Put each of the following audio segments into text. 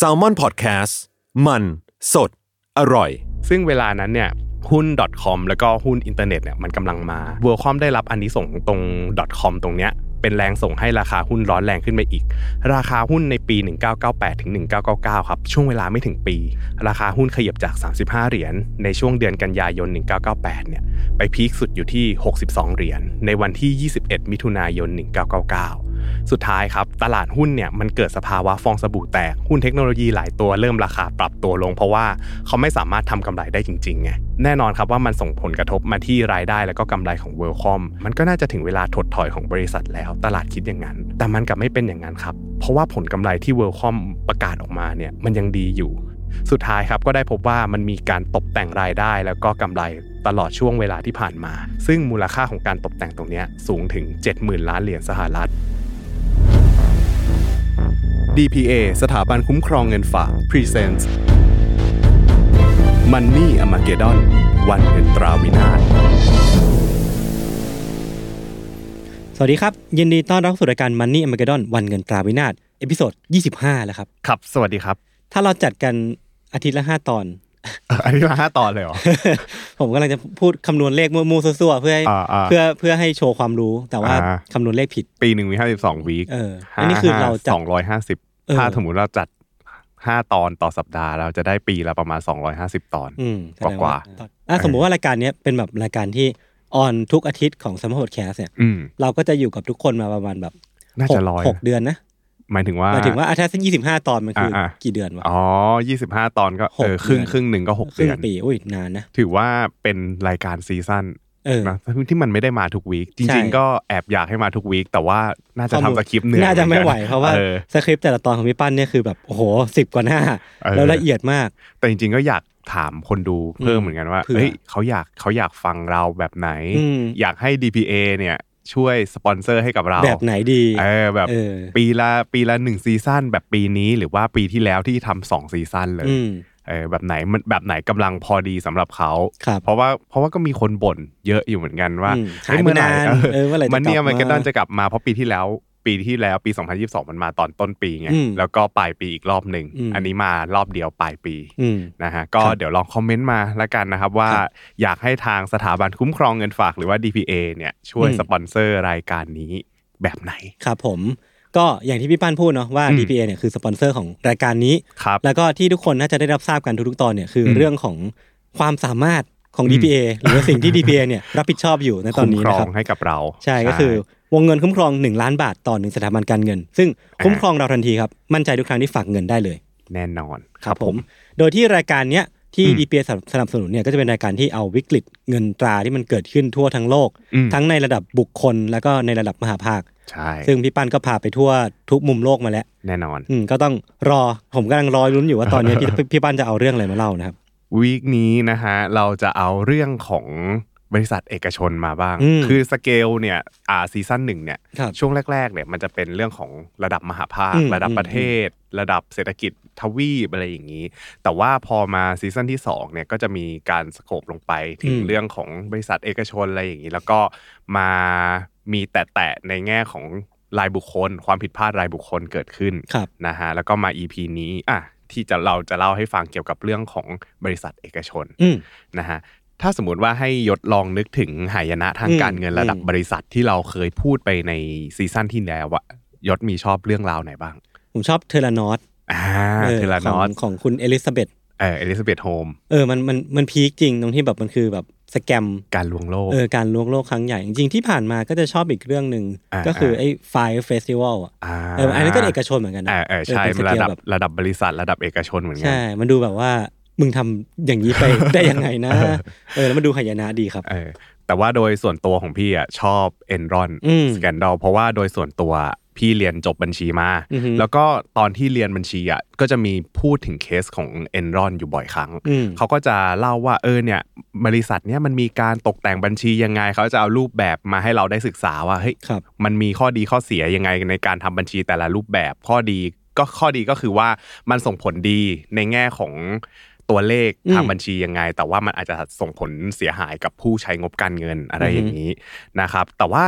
s a l ม o n PODCAST มัน สด อร่อย ซึ่งเวลานั้นเนี่ยหุ้น .com แล้วก็หุ้นอินเทอร์เน็ตเนี่ยมันกำลังมา w o r l d c o m ได้รับอันนี้ส่งตรง .com ตรงเนี้ย เป็นแรงส่งให้ราคาหุ้นร้อนแรงขึ้นไปอีก ราคาหุ้นในปี 1998ถึง1999 ครับ ช่วงเวลาไม่ถึงปี ราคาหุ้นขยับจาก 35 เหรียญในช่วงเดือนกันยายน 1998 เนี่ย ไปพีคสุดอยู่ที่ 62 เหรียญในวันที่ 21 มิถุนายน 1999 สุดท้ายครับ ตลาดหุ้นเนี่ยมันเกิดสภาวะฟองสบู่แตก หุ้นเทคโนโลยีหลายตัวเริ่มราคาปรับตัวลง เพราะว่าเขาไม่สามารถทำกำไรได้จริงๆไง แน่นอนครับว่ามันส่งผลกระทบมาที่รายได้แล้วก็กำไรของเวลคอม มันก็น่าจะถึงเวลาถดถอยของบริษัทแล้วตลาดคิดอย่างนั้น แต่มันกลับไม่เป็นอย่างนั้นครับ เพราะว่าผลกำไรที่เวลคอมประกาศออกมาเนี่ยมันยังดีอยู่ สุดท้ายครับก็ได้พบว่ามันมีการตกแต่งรายได้ แล้วก็กำไรตลอดช่วงเวลาที่ผ่านมา ซึ่งมูลค่าของการตกแต่งตรงนี้สูงถึง 70,000 ล้านเหรียญสหรัฐ DPA สถาบันคุ้มครองเงินฝาก Presents Money a m a g e d o n วันเงินตราวินาศ สวัสดีครับ ยินดีต้อนรับสู่รายการ Money Armageddon วันเงินตราวินาศ episode 25 แล้วครับ ครับ สวัสดีครับ ถ้าเราจัดกันอาทิตย์ละ 5 ตอนอันนี้มาห้าตอนเลยเหรอ ผมกำลังจะพูดคำนวณเลขมั่วๆซั่วๆเพื่อให้อ่าอ่าเพื่อเพื่อให้โชว์ความรู้แต่ว่าอ่า คำนวณเลขผิด ปีหนึ่งมีห้าสิบสอง week เอออันนี้คือเราจัด สองร้อยห้าสิบเออ ถ้าสมมติเราจัดห้าตอนต่อสัปดาห์ เราจะได้ปีละประมาณสองร้อยห้าสิบตอน อืมแสดงกว่า อะสมมุติว่ารายการเนี้ยเป็นแบบรายการที่ ออนทุกอาทิตย์ของสม m ติแคสเนี่ยอืม เราก็จะอยู่กับทุกคนมาประมาณแบบน่าจะหกร้อย หกเดือนนะหมายถึงว่า หมายถึงว่าอะถ้าสักยี่สิบห้าตอนมันคืออาๆ กี่เดือนวะ อ๋อยี่สิบห้าตอนก็หกเออครึ่งเดือน ครึ่งหนึ่งก็หกเดือน ครึ่งปีอุ้ยนานนะถือว่าเป็นรายการซีซั่นเออ นะที่มันไม่ได้มาทุก week ใช่ จริง ๆ ก็แอบอยากให้มาทุก week แต่ว่าน่าจะข้อมูลทำสคริปต์เหนื่อยน่าจะไม่ไหวเหมือนกันเพราะว่าเออ สคริปต์แต่ละตอนของพี่ปั้นเนี่ยคือแบบโอ้โหสิบกว่าหน้า เออ แล้วละเอียดมาก แต่จริงๆก็อยาก ถามคนดูเพิ่มเหมือนกันว่าเผื่อเฮ้ยเขาอยากเขาอยากฟังเราแบบไหนอืมอยากให้ DPA เนี่ยช่วยสปอนเซอร์ให้กับเราแบบไหนดีเออแบบเออปีละปีละหนึ่งซีซั่นแบบปีนี้หรือว่าปีที่แล้วที่ทำสองซีซั่นเลยอืมเออแบบไหนมันแบบไหนกำลังพอดีสำหรับเขาครับเพราะว่าเพราะว่าก็มีคนบ่นเยอะอยู่เหมือนกันว่าอืมเฮ้หายไปเมื่อไหร่นานเออเมื่อไหร่จะมันเนี่ยกลับมันก็มาน่าจะกลับมาเพราะปีที่แล้ว ปีที่แล้วปี 2022 มันมาตอนต้นปีไงอืมแล้วก็ปลายปีอีกรอบหนึ่งอืมอันนี้มารอบเดียวปลายปีอืมนะฮะก็ครับเดี๋ยวลองคอมเมนต์มาแล้วกันนะครับว่าครับอยากให้ทางสถาบันคุ้มครองเงินฝากหรือว่า DPA เนี่ยช่วยอืมสปอนเซอร์รายการนี้แบบไหนครับผมก็อย่างที่พี่ปั้นพูดเนาะว่าอืม DPA เนี่ยคือสปอนเซอร์ของรายการนี้ครับแล้วก็ที่ทุกคนน่าจะได้รับทราบกันทุกๆตอนเนี่ยคืออมเรื่องของความสามารถของอืม DPA หรือว่าสิ่งที่ DPA เนี่ยรับผิดชอบอยู่ในตอนคุ้มนี้ครอนะครังบให้กับเรา ใช่ก็คือ วงเงินคุ้มครอง 1 ล้านบาทต่อหนึ่งสถาบันการเงิน ซึ่งคุ้มครองเราทันทีครับ มั่นใจทุกครั้งที่ฝากเงินได้เลย แน่นอนโดยที่รายการเนี้ยที่อืม DPA สนับสนุนเนี่ยก็จะเป็นรายการที่เอาวิกฤตเงินตราที่มันเกิดขึ้นทั่วทั้งโลกอืมทั้งในระดับบุคคลแล้วก็ในระดับมหาภาคใช่ซึ่งพี่ปั้นก็พาไปทั่วทุกมุมโลกมาแล้ว แน่นอนอืมก็ต้องรอผมกำลังรอลุ้นอยู่ว่าตอนนี้พี่พี่ปั้นจะเอาเรื่องอะไรมาเล่านะครับ week นี้นะฮะเราจะเอาเรื่องของ บริษัทเอกชนมาบ้างอืมคือสเกลเนี่ยอ่าซีซั่นหนึ่งเนี่ยครับช่วงแรก ๆ เนี่ยมันจะเป็นเรื่องของระดับมหภาคอืมระดับประเทศ ระดับเศรษฐกิจทวีปอะไรอย่างนี้ แต่ว่าพอมาซีซั่นที่2เนี่ยก็จะมีการ scope ลงไปถึงอืมเรื่องของบริษัทเอกชนอะไรอย่างนี้ แล้วก็มามีแตะๆในแง่ของรายบุคคล ความผิดพลาดรายบุคคลเกิดขึ้นครับนะฮะแล้วก็มา EP นี้อะที่จะเราจะเล่าให้ฟังเกี่ยวกับเรื่องของบริษัทเอกชนอืมนะฮะ ถ้าสมมติว่าให้ยศลองนึกถึงหายนะทางอืมการเงินระดับอืมบริษัทที่เราเคยพูดไปในซีซั่นที่แล้วอะยศมีชอบเรื่องราวไหนบ้าง ผมชอบ Theranos อ่า Theranos ของคุณเอลิซาเบธเออเอลิซาเบธโฮล์มส์เออมันมันมันพีคจริงตรงที่แบบมันคือแบบสแกมการลวงโลกเออการลวงโลกครั้งใหญ่ จริงๆที่ผ่านมาก็จะชอบอีกเรื่องหนึ่งอ่าก็คืออ่าไอ้ Fire Festival อะอ่าเอออันนี้ก็เอกชนเหมือนกันนะเออเออใช่เป็นสระเกลดับแบบระดับบริษัทระดับเอกชนเหมือนกัใช่มันดูแบบว่า มึงทำอย่างนี้ไปได้ยังไงนะ เออแล้วมันดูหายนะดีครับเออแต่ว่าโดยส่วนตัวของพี่อะชอบเอนรอนอืมสแกนดอลเพราะว่าโดยส่วนตัวพี่เรียนจบบัญชีมาอือฮึแล้วก็ตอนที่เรียนบัญชีอะก็จะมีพูดถึงเคสของเอนรอนอยู่บ่อยครั้งอืมเขาก็จะเล่าว่าเออเนี่ยบริษัทเนี้ยมันมีการตกแต่งบัญชียังไง เขาจะเอารูปแบบมาให้เราได้ศึกษาว่าเฮ้ยครับมันมีข้อดีข้อเสียยังไงในการทำบัญชีแต่ละรูปแบบข้อดีก็ข้อดีก็คือว่ามันส่งผลดีในแง่ของ ตัวเลขอืมทางบัญชียังไง แต่ว่ามันอาจจะส่งผลเสียหายกับผู้ใช้งบการเงินอะไรอือฮึอย่างนี้นะครับ แต่ว่า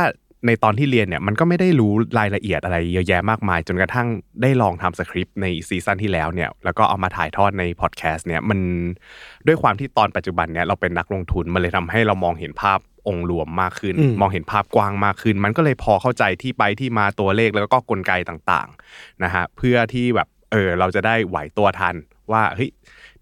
ในตอนที่เรียนเนี่ยมันก็ไม่ได้รู้รายละเอียดอะไรเยอะแยะมากมาย จนกระทั่งได้ลองทำสคริปต์ในซีซั่นที่แล้วเนี่ยแล้วก็เอามาถ่ายทอดในพอดแคสต์เนี่ยมันด้วยความที่ตอนปัจจุบันเนี่ยเราเป็นนักลงทุนมันเลยทำให้เรามองเห็นภาพองค์รวมมากขึ้นอืมมองเห็นภาพกว้างมากขึ้น มันก็เลยพอเข้าใจที่ไปที่มาตัวเลขแล้วก็กลไกต่างๆนะฮะเพื่อที่แบบเออเราจะได้ไหวตัวทันว่าเฮ้ย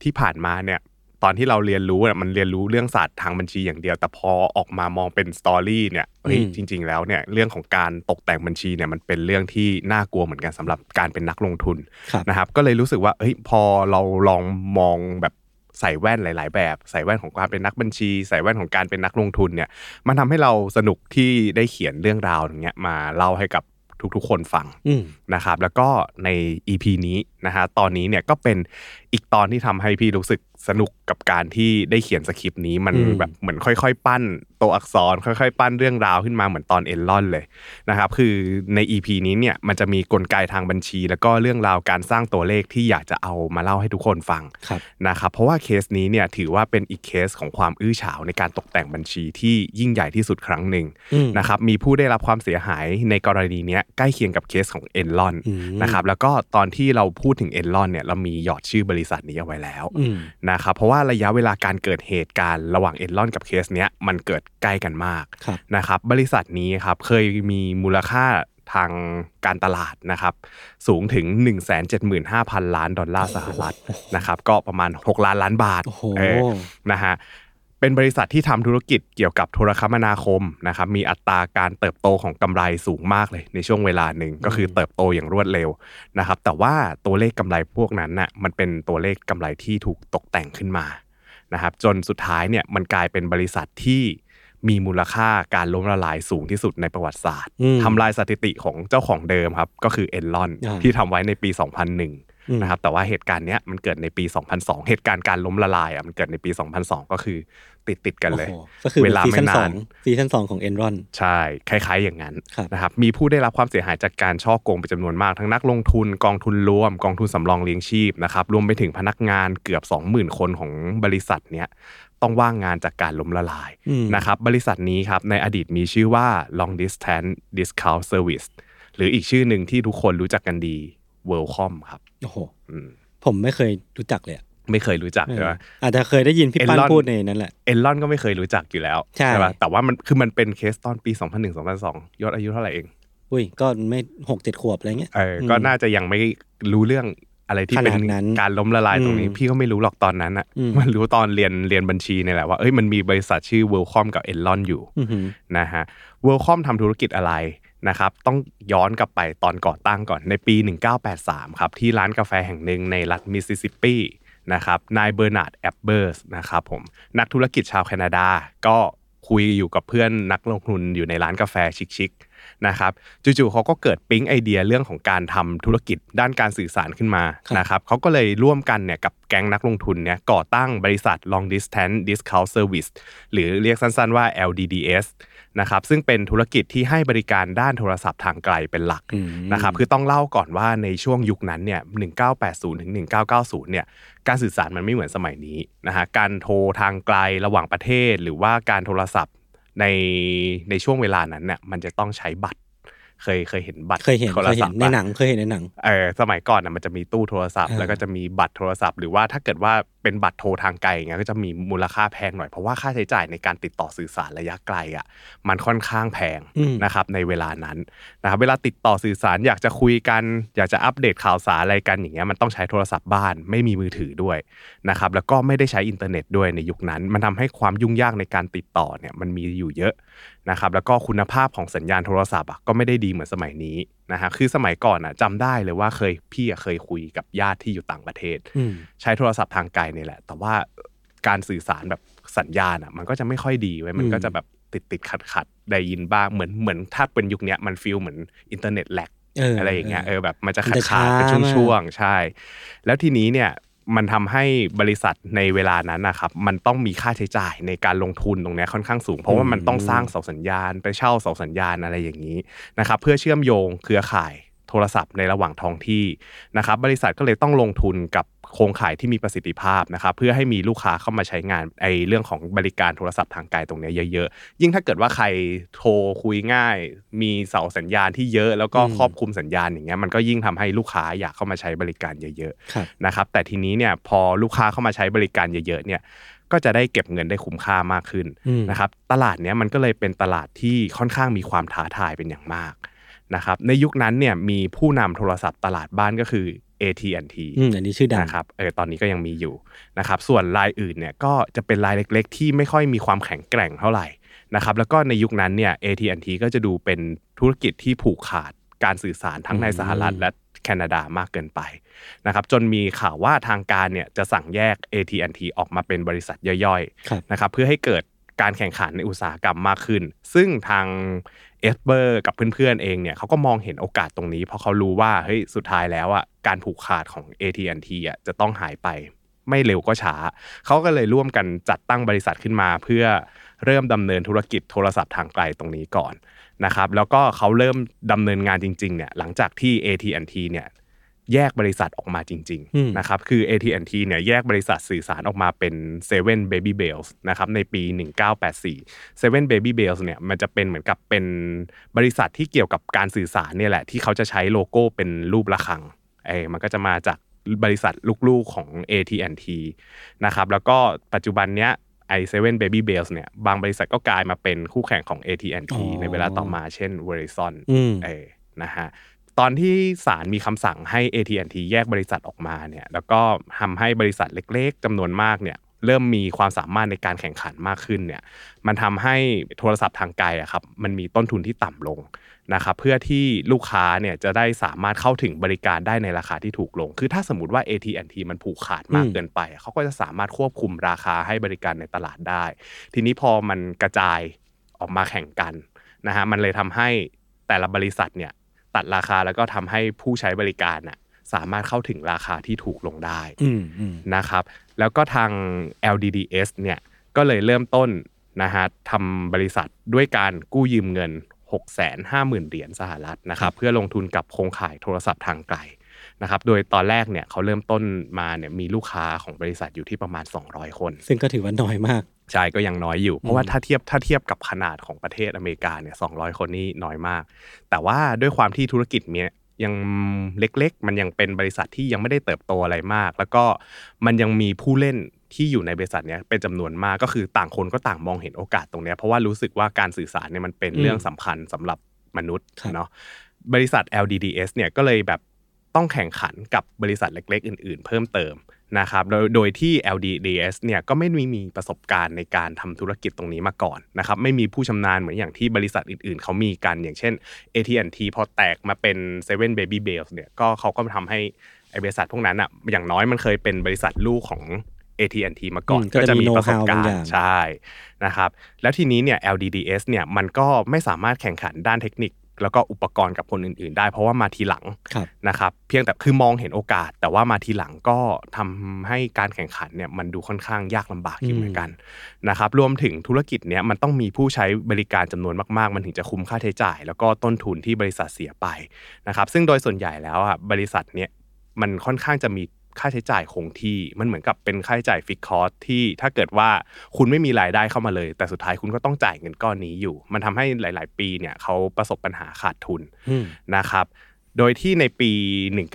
ที่ผ่านมาเนี่ยตอนที่เราเรียนรู้เนี่ยมันเรียนรู้เรื่องศาสตร์ทางบัญชีอย่างเดียว แต่พอออกมามองเป็นสตอรี่เนี่ยเฮ้ยอืมจริง ๆ แล้วเนี่ยเรื่องของการตกแต่งบัญชีเนี่ยมันเป็นเรื่องที่น่ากลัวเหมือนกันสำหรับการเป็นนักลงทุนครับนะครับ ก็เลยรู้สึกว่าเฮ้ยพอเราลองมองแบบใส่แว่นหลาย ๆ แบบใส่แว่นของการเป็นนักบัญชี ใส่แว่นของการเป็นนักลงทุนเนี่ยมันทำให้เราสนุกที่ได้เขียนเรื่องราวอย่างเงี้ยมาเล่าให้กับ ทุกๆ คนฟังอืมนะครับ แล้วก็ใน EP นี้นะฮะตอนนี้เนี่ยก็เป็นอีกตอนที่ทำให้พี่รู้สึกสนุก กับการที่ได้เขียนสคริปต์นี้มันอืมแบบเหมือนค่อยๆ ปั้นตัวอักษรค่อยๆ ปั้นเรื่องราวขึ้นมาเหมือนตอนเอลลอนเลยนะครับคือใน EP นี้เนี่ยมันจะมีกลไกทางบัญชี แล้วก็เรื่องราวการสร้างตัวเลขที่อยากจะเอามาเล่าให้ทุกคนฟังครับนะครับเพราะว่าเคสนี้เนี่ยถือว่าเป็นอีกเคสของความอื้อฉาวในการตกแต่งบัญชีที่ยิ่งใหญ่ที่สุดครั้งหนึ่งอืมนะครับมีผู้ได้รับความเสียหายในกรณีเนี้ยใกล้เคียงกับเคสของเอ็นลอนอืมนะครับแล้วก็ตอนที่เราพูดถึงเอ็นลอนเนี่ยเรามีหยอดชื่อบริษัทนี้เอาไว้แล้วอืมนะครับเพราะว่าระยะเวลาการเกิดเหตุการณ์ระหว่างเอ็นลอนกับเคสเนี้ยมันเกิดใกล้กันมากครับนะครับ บริษัทนี้ครับเคยมีมูลค่าทางการตลาดนะครับสูงถึง 175,000 ล้านดอลลาร์สหรัฐนะครับก็ประมาณ 6 ล้านล้านบาทโอ้โหเออนะฮะ เป็นบริษัทที่ทำธุรกิจเกี่ยวกับโทรคมนาคมนะครับมีอัตราการเติบโตของกำไรสูงมากเลยในช่วงเวลาหนึ่งก็คือเติบโตอย่างรวดเร็วนะครับแต่ว่าตัวเลขกำไรพวกนั้นน่ะมันเป็นตัวเลขกำไรที่ถูกตกแต่งขึ้นมานะครับจนสุดท้ายเนี่ยมันกลายเป็นบริษัทที่มีมูลค่าการล้มละลายสูงที่สุดในประวัติศาสตร์อืมทำลายสถิติของเจ้าของเดิมครับก็คือเอ็นลอนอ่าที่ทำไว้ในปี 2001อืม นะครับแต่ว่าเหตุการณ์เนี้ยมันเกิดในปี 2002 เหตุการณ์การล้มละลายอะมันเกิดในปี 2002 ก็คือติดติดๆกันเลยโอ้โหก็คือเวลาซีไม่ซั่นนาสอนงซีซั่นสองของเอ็นรอนใช่ คล้ายๆ อย่างนั้นครับนะครับมีผู้ได้รับความเสียหายจากการช่อโกงเป็นจำนวนมากทั้งนักลงทุนกองทุนรวม กองทุนสำรองเลี้ยงชีพนะครับรวมไปถึงพนักงานเกือบ 20,000 คนของบริษัทเนี้ยต้องว่างงานจากการล้มละลายอืมนะครับบริษัทนี้ครับในอดีตมีชื่อว่า long distance discount service หรืออีกชื่อหนึ่งที่ทุกคนรู้จักกันดี Worldcom ครับ โอ้โหอืมผมไม่เคยรู้จักเลยอะไม่เคยรู้จักใช่ไหมอาจจะเคยได้ยินพี่ปั้น Enron พูดในนั้นแหละเอลลอนก็ไม่เคยรู้จักอยู่แล้วใช่ปะแต่ว่ามันคือมันเป็นเคสตอนปี 2001 2002ยอดอายุเท่าไหร่เองอุ้ยก็ไม่หกเจ็ดขวบอะไรเงี้ยเอออก็น่าจะยังไม่รู้เรื่องอะไรที่เป็นขนาดนั้นการล้มละลายตรงนี้อืมพี่ก็ไม่รู้หรอกตอนนั้นอะอืมมันรู้ตอนเรียนเรียนบัญชีเนี่ยแหละว่าเอ้ยมันมีบริษัทชื่อ Worldcom กับ e n l o n อยู่อือหือนะฮะ Worldcom ทำธุรกิจอะไร นะครับต้องย้อนกลับไปตอนก่อตั้งก่อนในปี 1983 ครับที่ร้านกาแฟแห่งหนึ่งในรัฐมิสซิสซิปปีนะครับนายเบอร์นาร์ดเอ็บเบอร์สนะครับผมนักธุรกิจชาวแคนาดา ก็คุยอยู่กับเพื่อนนักลงทุนอยู่ในร้านกาแฟชิคๆนะครับจู่ๆเขาก็เกิดปิ๊งไอเดียเรื่องของการทำธุรกิจด้านการสื่อสารขึ้นมาครับนะครับเขาก็เลยร่วมกันเนี่ยกับแก๊งนักลงทุนเนี่ยก่อตั้งบริษัท Long Distance Discount Service หรือเรียกสั้นๆว่า LDDS นะครับซึ่งเป็นธุรกิจที่ให้บริการด้านโทรศัพท์ทางไกลเป็นหลักอืมนะครับคือต้องเล่าก่อนว่าในช่วงยุคนั้นเนี่ย1980ถึง1990เนี่ยการสื่อสารมันไม่เหมือนสมัยนี้นะฮะการโทรทางไกลระหว่างประเทศ หรือว่าการโทรศัพท์ในในช่วงเวลานั้นเนี่ยมันจะต้องใช้บัตร เคยเคยเห็นบัตรเคยเห็นโทรเคยเห็ศัพนท์ในปะหนังเคยเห็นในหนังเออสมัยก่อนน่ะมันจะมีตู้โทรศัพท์อ่าแล้วก็จะมีบัตรโทรศัพท์หรือว่าถ้าเกิดว่าเป็นบัตรโทรทางไกลอย่างเงี้ยก็จะมีมูลค่าแพงหน่อยเพราะว่าค่าใช้จ่ายในการติดต่อสื่อสารระยะไกลอะมันค่อนข้างแพงอืมนะครับในเวลานั้นนะครับเวลาติดต่อสื่อสารอยากจะคุยกัน อยากจะอัปเดตข่าวสารอะไรกันอย่างเงี้ยมันต้องใช้โทรศัพท์บ้าน ไม่มีมือถือด้วยนะครับแล้วก็ไม่ได้ใช้อินเทอร์เน็ตด้วยในยุคนั้น มันทำให้ความยุ่งยากในการติดต่อเนี่ยมันมีอยู่เยอะนะครับแล้วก็คุณภาพของสัญญาณโทรศัพท์อะก็ไม่ได้ดีเหมือนสมัยนี้นะฮะคือสมัยก่อนอะจำได้เลยว่าเคยพี่อะเคยคุยกับญาติที่อยู่ต่างประเทศอืมใช้โทรศัพท์ทางไกลเนี่ยแหละ แต่ว่าการสื่อสารแบบสัญญาณอะมันก็จะไม่ค่อยดีไว้ยมันก็จะแบบติดติดขัดขัดๆได้ยินบ้างเหมือนเหมือนถ้าเป็นยุคเนี้ยมันฟีลเหมือนอินเทอร์เน็ต lag เออออะไรอย่างเงี้ยเออแบบมันจะมัขาดนจะขาดเป็นช้ามากช่วงๆใช่ แล้วทีนี้เนี่ย มันทำให้บริษัทในเวลานั้นนะครับมันต้องมีค่าใช้จ่ายในการลงทุนตรงนี้ค่อนข้างสูง เพราะว่ามันต้องสร้างเสาสัญญาณ ไปเช่าเสาสัญญาณอะไรอย่างนี้นะครับเพื่อเชื่อมโยงเครือข่าย โทรศัพท์ในระหว่างท้องที่นะครับบริษัทก็เลยต้องลงทุนกับโครงข่ายที่มีประสิทธิภาพนะครับเพื่อให้มีลูกค้าเข้ามาใช้งานไอเรื่องของบริการโทรศัพท์ทางไกลตรงเนี้ยเยอะๆ ยิ่งถ้าเกิดว่าใครโทรคุยง่าย มีเสาสัญญาณที่เยอะแล้วก็ครอบคลุมสัญญาณอย่างเงี้ยมันก็ยิ่งทำให้ลูกค้าอยากเข้ามาใช้บริการเยอะๆครับนะครับแต่ทีนี้เนี่ยพอลูกค้าเข้ามาใช้บริการเยอะๆเนี่ยก็จะได้เก็บเงินได้คุ้มค่ามากขึ้นอืมนะครับตลาดเนี้ยมันก็เลยเป็นตลาดที่ค่อนข้างมีความท้าทายเป็นอย่างมาก นะครับในยุคนั้นเนี่ยมีผู้นำโทรศัพท์ตลาดบ้านก็คือ AT&T อืมอันนี้ชื่อดังนะครับเออตอนนี้ก็ยังมีอยู่นะครับส่วนรายอื่นเนี่ยก็จะเป็นรายเล็กๆ ที่ไม่ค่อยมีความแข็งแกร่งเท่าไหร่นะครับแล้วก็ในยุคนั้นเนี่ย AT&T ก็จะดูเป็นธุรกิจที่ผูกขาดการสื่อสารทั้งในอืมสหรัฐและแคนาดามากเกินไปนะครับจนมีข่าวว่าทางการเนี่ยจะสั่งแยก AT&T ออกมาเป็นบริษัทย่อยครับๆนะครับเพื่อให้เกิดการแข่งขันในอุตสาหกรรมมากขึ้น ซึ่งทาง เอสเบอร์กับเพื่อนๆเองเนี่ยเขาก็มองเห็นโอกาสตรงนี้ เพราะเขารู้ว่าเฮ้ยสุดท้ายแล้วอะการผูกขาดของ AT&T อะจะต้องหายไป ไม่เร็วก็ช้า เขาก็เลยร่วมกันจัดตั้งบริษัทขึ้นมา เพื่อเริ่มดำเนินธุรกิจโทรศัพท์ทางไกลตรงนี้ก่อนนะครับแล้วก็เขาเริ่มดำเนินงานจริงๆเนี่ยหลังจากที่ AT&T เนี่ย แยกบริษัทออกมาจริงอืมๆนะครับคือ AT&T เนี่ยแยกบริษัทสื่อสารออกมาเป็น7 Baby Bells นะครับในปี 1984 7 Baby Bells เนี่ยมันจะเป็นเหมือนกับเป็นบริษัทที่เกี่ยวกับการสื่อสารเนี่ยแหละที่เขาจะใช้โลโก้เป็นรูประฆังเออมันก็จะมาจากบริษัทลูกๆของ AT&T นะครับแล้วก็ปัจจุบันเนี้ยไอเซเว่นเบบี้เบลส์เนี่ยบางบริษัทก็กลายมาเป็นคู่แข่งของ AT&T อ๋อในเวลาต่อมาเช่น Verizon อืมเออนะฮะ ตอนที่ศาลมีคำสั่งให้ AT&T แยกบริษัทออกมาเนี่ยแล้วก็ทำให้บริษัทเล็ก ๆจำนวนมากเนี่ยเริ่มมีความสามารถในการแข่งขันมากขึ้นเนี่ยมันทำให้โทรศัพท์ทางไกลอะครับมันมีต้นทุนที่ต่ำลงนะครับเพื่อที่ลูกค้าเนี่ยจะได้สามารถเข้าถึงบริการได้ในราคาที่ถูกลง คือถ้าสมมติว่า AT&T มันผูกขาดมากเกินไป เขาก็จะสามารถควบคุมราคาให้บริการในตลาดได้ ทีนี้พอมันกระจายออกมาแข่งกันนะฮะมันเลยทำให้แต่ละบริษัทเนี่ย ตัดราคาแล้วก็ทำให้ผู้ใช้บริการน่ะสามารถเข้าถึงราคาที่ถูกลงได้อืมอืมนะครับ แล้วก็ทาง LDDS เนี่ยก็เลยเริ่มต้นนะฮะทำบริษัทด้วยการกู้ยืมเงิน 650,000 เหรียญสหรัฐนะครับเพื่อลงทุนกับโครงข่ายโทรศัพท์ทางไกลนะครับโดยตอนแรกเนี่ยเขาเริ่มต้นมาเนี่ยมีลูกค้าของบริษัทอยู่ที่ประมาณ 200 คน ซึ่งก็ถือว่าน้อยมาก ใช่ก็ยังน้อยอยู่ เพราะว่าถ้าเทียบถ้าเทียบกับขนาดของประเทศอเมริกาเนี่ย200คนนี่น้อยมาก แต่ว่าด้วยความที่ธุรกิจเนี้ยยังเล็กๆ มันยังเป็นบริษัทที่ยังไม่ได้เติบโตอะไรมาก แล้วก็มันยังมีผู้เล่นที่อยู่ในบริษัทเนี้ยเป็นจำนวนมากก็คือต่างคนก็ต่างมองเห็นโอกาสตรงเนี้ยเพราะว่ารู้สึกว่าการสื่อสารเนี่ยมันเป็นเรื่องสำคัญสำหรับมนุษย์ครับเนาะบริษัท LDDS เนี่ยก็เลยแบบ ต้องแข่งขันกับบริษัทเล็ก ๆ อื่น ๆ เพิ่มเติมนะครับโดยโดยที่ LDDS เนี่ยก็ไม่มีมีประสบการณ์ในการทำธุรกิจตรงนี้มาก่อนนะครับไม่มีผู้ชำนาญเหมือนอย่างที่บริษัทอื่นๆ เขามีกันอย่างเช่น AT&T พอแตกมาเป็น7 Baby Bells เนี่ยก็เขาก็ทำให้ไอ้บริษัทพวกนั้นอะอย่างน้อยมันเคยเป็นบริษัทลูกของ AT&T มาก่อนอืมก็จะมีประสบ know-how การบางอณ์ย่างใช่นะครับแล้วทีนี้เนี่ย LDDS เนี่ยมันก็ไม่สามารถแข่งขันด้านเทคนิค แล้วก็อุปกรณ์กับคนอื่น ๆ ได้ เพราะว่ามาทีหลังครับนะครับเพียงแต่คือมองเห็นโอกาส แต่ว่ามาทีหลังก็ทำให้การแข่งขันเนี่ยมันดูค่อนข้างยากลำบากอยู่เหมือนกันนะครับรวมถึงธุรกิจเนี้ยมันต้องมีผู้ใช้บริการจำนวนมากๆ มันถึงจะคุ้มค่าใช้จ่าย แล้วก็ต้นทุนที่บริษัทเสียไปนะครับซึ่งโดยส่วนใหญ่แล้วอะบริษัทเนี้ยมันค่อนข้างจะมี ค่าใช้จ่ายคงที่ มันเหมือนกับเป็นค่าใช้จ่ายฟิกคอร์สที่ถ้าเกิดว่าคุณไม่มีรายได้เข้ามาเลย แต่สุดท้ายคุณก็ต้องจ่ายเงินก้อนนี้อยู่ มันทำให้หลาย ๆ ปีเนี่ยเขาประสบปัญหาขาดทุนอืมนะครับ โดยที่ในปี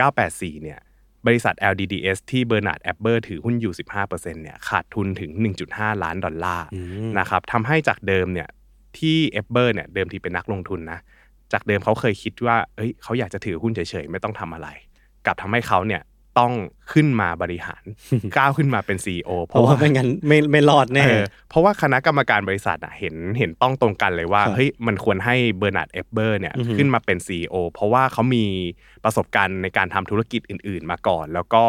1984 เนี่ยบริษัท LDDS ที่เบอร์นาร์ดเอ็บเบอร์ถือหุ้นอยู่ 15%เนี่ยขาดทุนถึง 1.5 ล้านดอลลาร์อืมนะครับทำให้จากเดิมเนี่ยที่เอ็บเบอร์เนี่ยเดิมทีเป็นนักลงทุนนะจากเดิมเขาเคยคิดว่าเอ้ยเขาอยากจะถือหุ้นเฉยๆ ไม่ต้องทำอะไรกลับทำให้เขาเนี่ย ต้องขึ้นมาบริหารก้าวขึ้นมาเป็น CEO เพราะว่าไม่งั้นไม่ไม่รอดแน่เออเพราะว่าคณะกรรมการบริษัทอะเห็นเห็นต้องตรงกันเลยว่าครับเฮ้ยมันควรให้เบอร์นาร์ดเอ็บเบอร์เนี่ยอือฮึขึ้นมาเป็น CEO เพราะว่าเขามีประสบการณ์ในการทำธุรกิจอื่น ๆ มาก่อน แล้วก็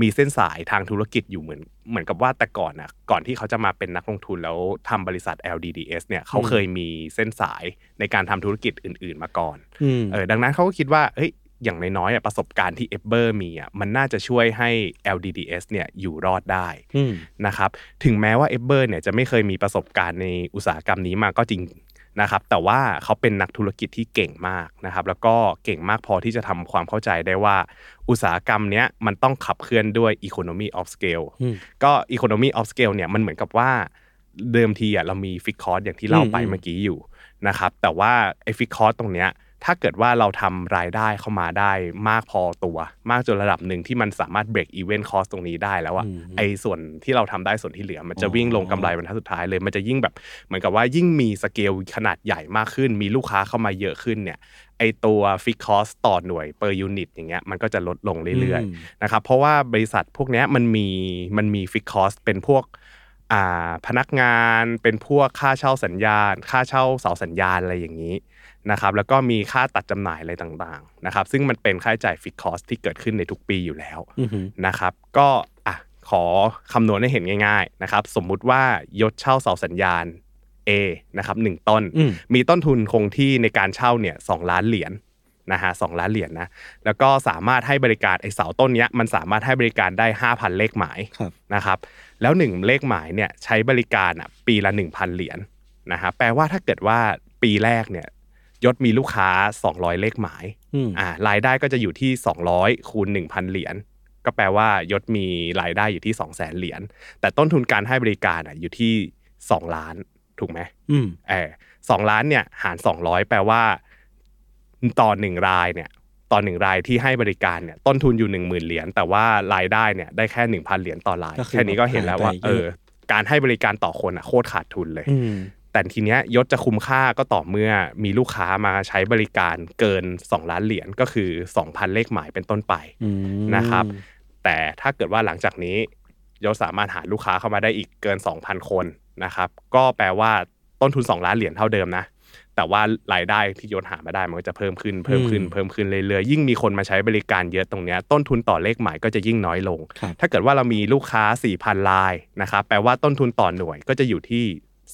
มีเส้นสายทางธุรกิจอยู่เหมือนเหมือนกับว่าแต่ก่อนอะก่อนที่เขาจะมาเป็นนักลงทุนแล้วทำบริษัท LDDS เนี่ยเขาเคยมีเส้นสายในการทำธุรกิจอื่น ๆ มาก่อนอืมเออดังนั้นเขาก็คิดว่าเฮ้ย อย่างน้อยๆอะประสบการณ์ที่เอ็บเบอร์มีอะมันน่าจะช่วยให้ LDDS เนี่ยอยู่รอดได้อืมนะครับถึงแม้ว่าเอ็บเบอร์เนี่ยจะไม่เคยมีประสบการณ์ในอุตสาหกรรมนี้มาก็จริงนะครับแต่ว่าเขาเป็นนักธุรกิจที่เก่งมากนะครับแล้วก็เก่งมากพอที่จะทำความเข้าใจได้ว่า อุตสาหกรรมเนี้ยมันต้องขับเคลื่อนด้วย economy of scale อืมก็ economy of scale เนี่ยมันเหมือนกับว่าเดิมทีอะเรามีฟิกคอร์สอย่างที่เล่าไปอืมเมื่อกี้อยู่นะครับแต่ว่าไอ้ฟิกคอร์สตรงเนี้ย ถ้าเกิดว่าเราทำรายได้เข้ามาได้มากพอตัว มากจนระดับหนึ่งที่มันสามารถ break even cost ตรงนี้ได้แล้วอะไอ้ส่วนที่เราทำได้ส่วนที่เหลือ มันจะวิ่งลงกำไรบรรทัดสุดท้ายเลย มันจะยิ่งแบบเหมือนกับว่ายิ่งมีสเกลขนาดใหญ่มากขึ้น มีลูกค้าเข้ามาเยอะขึ้นเนี่ยไอตัว fixed cost ต่อหน่วย per unit อย่างเงี้ยมันก็จะลดลงเรื่อยอืมๆนะครับเพราะว่าบริษัทพวกเนี้ยมันมีมันมี fixed cost เป็นพวกอ่าพนักงานเป็นพวกค่าเช่าสัญญาณ ค่าเช่าเสาสัญญาณอะไรอย่างนี้ นะครับแล้วก็มีค่าตัดจำหน่ายอะไรต่างๆนะครับซึ่งมันเป็นค่าใช้จ่าย fixed cost ที่เกิดขึ้นในทุกปีอยู่แล้วอือหือนะครับก็อะขอคำนวณให้เห็นง่ายๆนะครับสมมุติว่ายศเช่าเสาสัญญาณ A นะครับหนึ่งต้นอืมมีต้นทุนคงที่ในการเช่าเนี่ยสล้านเหรียญนะฮะสล้านเหรียญนะแล้วก็สามารถให้บริการไอเสาต้นเนี้ยมันสามารถให้บริการได้ 5,000 เลขหมายครับนะครับแล้วหนึ่งเลขหมายเนี่ยใช้บริการอะปีละ 1,000 เหรียญนะฮะแปลว่าถ้าเกิดว่าปีแรกเนี่ย ยศมีลูกค้า 200 เลขหมายอืมอ่ารายได้ก็จะอยู่ที่ 200คูณ1,000 เหรียญก็แปลว่ายศมีรายได้อยู่ที่ 200,000 เหรียญแต่ต้นทุนการให้บริการอะอยู่ที่ 2 ล้านถูกไหมอืมเออสองล้านเนี่ยหาร 200 แปลว่า ต่อหนึ่งรายเนี่ยต่อหนึ่งรายที่ให้บริการเนี่ยต้นทุนอยู่1 0,000เหรียญแต่ว่ารายได้เนี่ยได้แค่1,000เหรียญต่อรายก็คือแค่นี้ก็เห็นแล้วว่าหายไปเอเยออะการให้บริการต่อคนอะโคตรขาดทุนเลยอืม แต่ทีเนี้ยยศจะคุ้มค่าก็ต่อเมื่อมีลูกค้ามาใช้บริการเกิน 2 ล้านเหรียญก็คือ 2,000 เลขหมายเป็นต้นไปอืมนะครับ แต่ถ้าเกิดว่าหลังจากนี้ยศสามารถหาลูกค้าเข้ามาได้อีกเกิน 2,000 คนนะครับ ก็แปลว่าต้นทุน 2 ล้านเหรียญเท่าเดิมนะ แต่ว่ารายได้ที่ยศหามาได้มันก็จะเพิ่มขึ้นเพิ่มขึ้นอืมเพิ่มขึ้นเรื่อยๆยิ่งมีคนมาใช้บริการเยอะตรงเนี้ยต้นทุนต่อเลขหมายก็จะยิ่งน้อยลงครับถ้าเกิดว่าเรามีลูกค้า 4,000รายนะครับแปลว่าต้นทุนต่อหน่วยก็จะอยู่ที่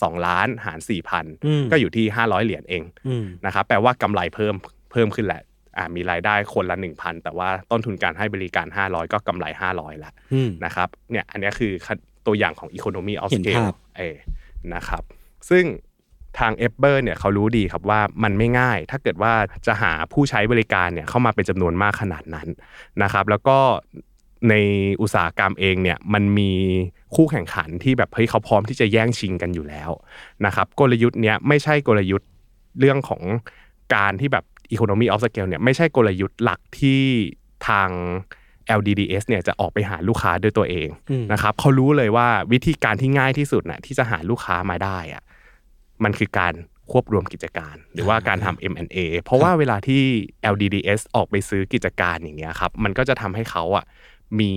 2 ล้านหารอืม4,000 ก็อยู่ที่ 500 เหรียญเองอืมนะครับแปลว่ากำไรเพิ่มเพิ่มขึ้นแหละอ่ามีรายได้คนละ 1,000 แต่ว่าต้นทุนการให้บริการ 500 ก็กำไร 500ละอืมนะครับเนี่ยอันเนี้ยคือตัวอย่างของ Economy of เห็น Scale ภาพเออนะครับซึ่งทาง e b e r เนี่ยเขารู้ดีครับว่ามันไม่ง่าย ถ้าเกิดว่าจะหาผู้ใช้บริการเนี่ยเข้ามาเป็นจำนวนมากขนาดนั้นนะครับ แล้วก็ในอุตสาหกรรมเองเนี่ยมันมีคู่แข่งขันที่แบบเฮ้ยเขาพร้อมที่จะแย่งชิงกันอยู่แล้วนะครับกลยุทธ์เนี้ยไม่ใช่กลยุทธ์เรื่องของการที่แบบ Economy of Scale เนี่ยไม่ใช่กลยุทธ์หลักที่ทาง LDDS เนี่ยจะออกไปหาลูกค้าด้วยตัวเองอืมนะครับเขารู้เลยว่าวิธีการที่ง่ายที่สุดน่ะที่จะหาลูกค้ามาได้อะมันคือการควบรวมกิจการ หรือว่าการทำ M&A เพราะว่าเวลาที่ LDDS ออกไปซื้อกิจการอย่างเงี้ยครับมันก็จะทำให้เขาอะมี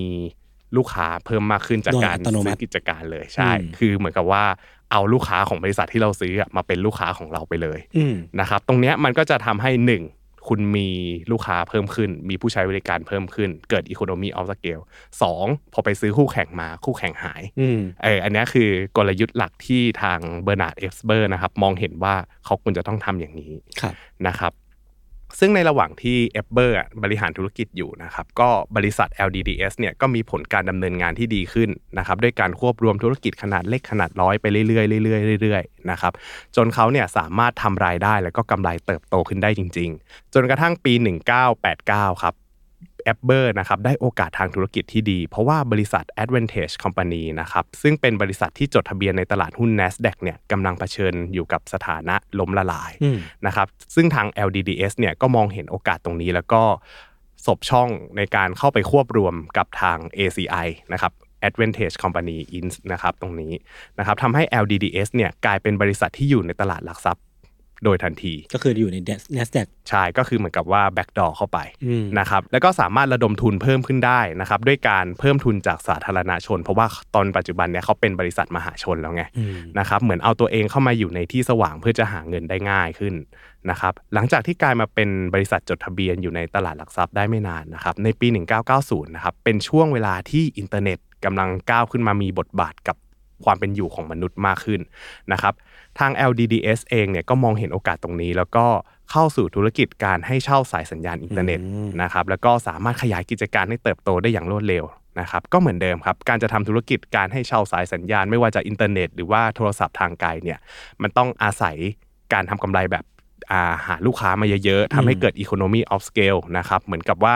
ลูกค้าเพิ่มมากขึ้นจากการโดยอัตโนมัติซื้อกิจการเลยใช่อืมคือเหมือนกับว่าเอาลูกค้าของบริษัทที่เราซื้ออะมาเป็นลูกค้าของเราไปเลยอืมนะครับ ตรงเนี้ยมันก็จะทำให้หนึ่งคุณมีลูกค้าเพิ่มขึ้น มีผู้ใช้บริการเพิ่มขึ้น เกิด Economy of Scale สองพอไปซื้อคู่แข่งมาคู่แข่งหายอืมเอออันเนี้ยคือกลยุทธ์หลักที่ทางเบอร์นาร์ดเอ็บเบอร์สนะครับ มองเห็นว่าเขาควรจะต้องทำอย่างนี้ครับนะครับ ซึ่งในระหว่างที่เอเบอร์บริหารธุรกิจอยู่นะครับก็บริษัท LDDS เนี่ยก็มีผลการดำเนินงานที่ดีขึ้นนะครับด้วยการควบรวมธุรกิจขนาดเล็กขนาดร้อยไปเรื่อยๆเรื่อยๆเรื่อยๆนะครับจนเขาเนี่ยสามารถทำรายได้แล้วก็กำไรเติบโตขึ้นได้จริง ๆ จนกระทั่งปี 1989 ครับ แอปเบอร์นะครับได้โอกาสทางธุรกิจที่ดี เพราะว่าบริษัท Advantage Company นะครับซึ่งเป็นบริษัทที่จดทะเบียนในตลาดหุ้น NASDAQ เนี่ยกำลังเผชิญอยู่กับสถานะล้มละลายอืมนะครับซึ่งทาง LDDS เนี่ยก็มองเห็นโอกาสตรงนี้แล้วก็สบช่องในการเข้าไปควบรวมกับทาง ACI นะครับ Advantage Company Inc นะครับตรงนี้นะครับทำให้ LDDS เนี่ยกลายเป็นบริษัทที่อยู่ในตลาดหลักทรัพย์ โดยทันที ก็คืออยู่ใน NASDAQ ใช่ก็คือเหมือนกับว่า backdoor เข้าไปอืมนะครับแล้วก็สามารถระดมทุนเพิ่มขึ้นได้นะครับด้วยการเพิ่มทุนจากสาธารณชน เพราะว่าตอนปัจจุบันเนี่ยเขาเป็นบริษัทมหาชนแล้วไงอืมนะครับเหมือนเอาตัวเองเข้ามาอยู่ในที่สว่างเพื่อจะหาเงินได้ง่ายขึ้นนะครับหลังจากที่กลายมาเป็นบริษัทจดทะเบียนอยู่ในตลาดหลักทรัพย์ได้ไม่นานนะครับในปี 1990นะครับเป็นช่วงเวลาที่อินเทอร์เน็ตกำลังก้าวขึ้นมามีบทบาทกับ ความเป็นอยู่ของมนุษย์มากขึ้นนะครับทาง LDDS เองเนี่ยก็มองเห็นโอกาสตรงนี้ แล้วก็เข้าสู่ธุรกิจการให้เช่าสายสัญญาณอินเทอร์เน็ตอืมนะครับแล้วก็สามารถขยายกิจการให้เติบโตได้อย่างรวดเร็วนะครับก็เหมือนเดิมครับการจะทำธุรกิจการให้เช่าสายสัญญาณ ไม่ว่าจะอินเทอร์เน็ตหรือว่าโทรศัพท์ทางไกลเนี่ยมันต้องอาศัยการทำกำไรแบบอ่าหาลูกค้ามาเยอะๆทำให้เกิด economy of scale นะครับเหมือนกับว่า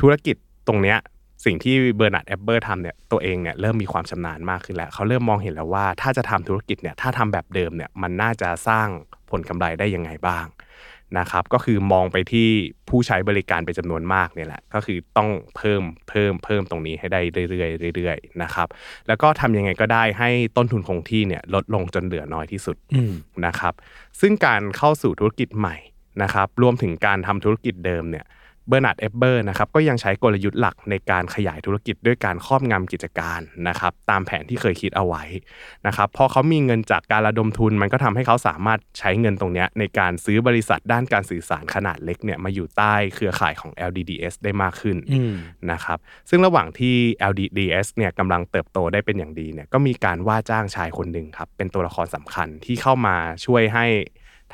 ธุรกิจตรงเนี้ย สิ่งที่เบอร์นาร์ดเอ็บเบอร์สทำเนี่ยตัวเองเนี่ยเริ่มมีความชำนาญมากขึ้นแล้วเขาเริ่มมองเห็นแล้วว่าถ้าจะทำธุรกิจเนี่ยถ้าทำแบบเดิมเนี่ยมันน่าจะสร้างผลกำไรได้ยังไงบ้างนะครับก็คือมองไปที่ผู้ใช้บริการเป็นจำนวนมากเนี่ยแหละก็คือต้องเพิ่มเพิ่มเพิ่มตรงนี้ให้ได้เรื่อยๆเรื่อยๆนะครับแล้วก็ทำยังไงก็ได้ให้ต้นทุนคงที่เนี่ยลดลงจนเหลือน้อยที่สุดอืมนะครับซึ่งการเข้าสู่ธุรกิจใหม่นะครับรวมถึงการทำธุรกิจเดิมเนี่ย เบอร์นาร์ดเอ็บเบอร์สนะครับก็ยังใช้กลยุทธ์หลักในการขยายธุรกิจด้วยการครอบงำกิจการนะครับตามแผนที่เคยคิดเอาไว้นะครับพอเขามีเงินจากการระดมทุน มันก็ทำให้เขาสามารถใช้เงินตรงนี้ในการซื้อบริษัทด้านการสื่อสารขนาดเล็กเนี่ยมาอยู่ใต้เครือข่ายของ LDDS ได้มากขึ้นนะครับซึ่งระหว่างที่ LDDS เนี่ยกำลังเติบโตได้เป็นอย่างดีเนี่ยก็มีการว่าจ้างชายคนหนึ่งครับเป็นตัวละครสำคัญที่เข้ามาช่วยให้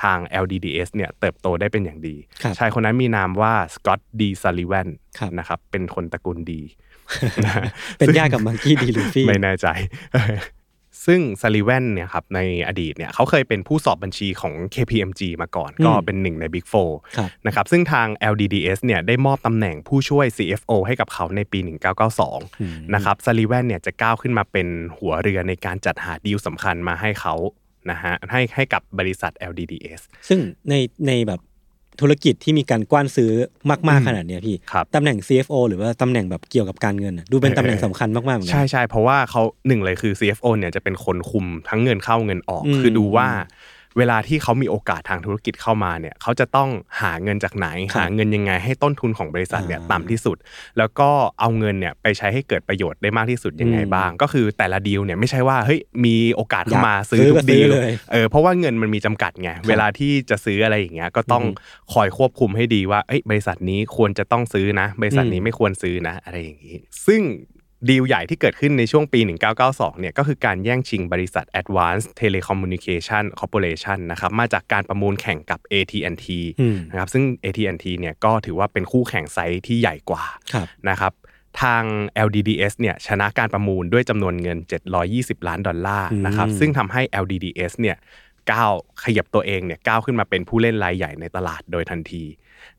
ทาง LDDS เนี่ยเติบโตได้เป็นอย่างดีครับชายคนนั้นมีนามว่าสกอตต์ดีซัลลิแวนครับนะครับ เป็นคนตระกูลดี เป็นญาติกับมังกี้ดีลูฟี่ ไม่แน่ใจ ซึ่งซัลลิแวนเนี่ยครับในอดีตเนี่ยเขาเคยเป็นผู้สอบบัญชีของ KPMG มาก่อน ก็เป็นหนึ่งใน Big Four ครับนะครับ ซึ่งทาง LDDS เนี่ยได้มอบตำแหน่งผู้ช่วย CFO ให้กับเขาในปี 1992 นะครับซัลลิแวนเนี่ยจะก้าวขึ้นมาเป็นหัวเรือในการจัดหาดีลสำคัญมาให้เขา นะฮะให้ให้กับบริษัท LDDS ซึ่งในในแบบธุรกิจที่มีการกว้านซื้อมาก ๆ ขนาดเนี้ยพี่ครับตำแหน่ง CFO หรือว่าตำแหน่งแบบเกี่ยวกับการเงินอะดูเป็นตำแหน่งสำคัญมากๆเหมือนกัใช่ใช่เพราะว่าเขาหนึ่งเลยคือ CFO เนี่ยจะเป็นคนคุมทั้งเงินเข้าเงินออกอืมคือดูว่า เวลาที่เขามีโอกาสทางธุรกิจเข้ามาเนี่ยเขาจะต้องหาเงินจากไหนครับหาเงินยังไงให้ต้นทุนของบริษัทเนี่ยอ่าต่ำที่สุด แล้วก็เอาเงินเนี่ยไปใช้ให้เกิดประโยชน์ได้มากที่สุดยังไงอืมบ้าง ก็คือแต่ละดีลเนี่ยไม่ใช่ว่าเฮ้ยมีโอกาสเข้ามาอยากซื้อซื้อทุก็กซื้ดีอลเลยเออเพราะว่าเงินมันมีจำกัดไงเวลาที่จะซื้ออะไรอย่างเงี้ยก็ต้องอืมคอยควบคุมให้ดีว่าเอ้ยบริษัทนี้ควรจะต้องซื้อนะ บริษัทนี้อืมไม่ควรซื้อนะ อะไรอย่างนี้ ซึ่ง ดีลใหญ่ที่เกิดขึ้นในช่วงปี 1992 เนี่ยก็คือการแย่งชิงบริษัท Advanced Telecommunication Corporation นะครับมาจากการประมูลแข่งกับ AT&T อืมนะครับซึ่ง AT&T เนี่ยก็ถือว่าเป็นคู่แข่งไซส์ที่ใหญ่กว่าครับนะครับทาง LDDS เนี่ยชนะการประมูลด้วยจำนวนเงิน 720 ล้านดอลลาร์นะครับอืมซึ่งทำให้ LDDS เนี่ยก้าวขยับตัวเองเนี่ยก้าวขึ้นมาเป็นผู้เล่นรายใหญ่ในตลาดโดยทันที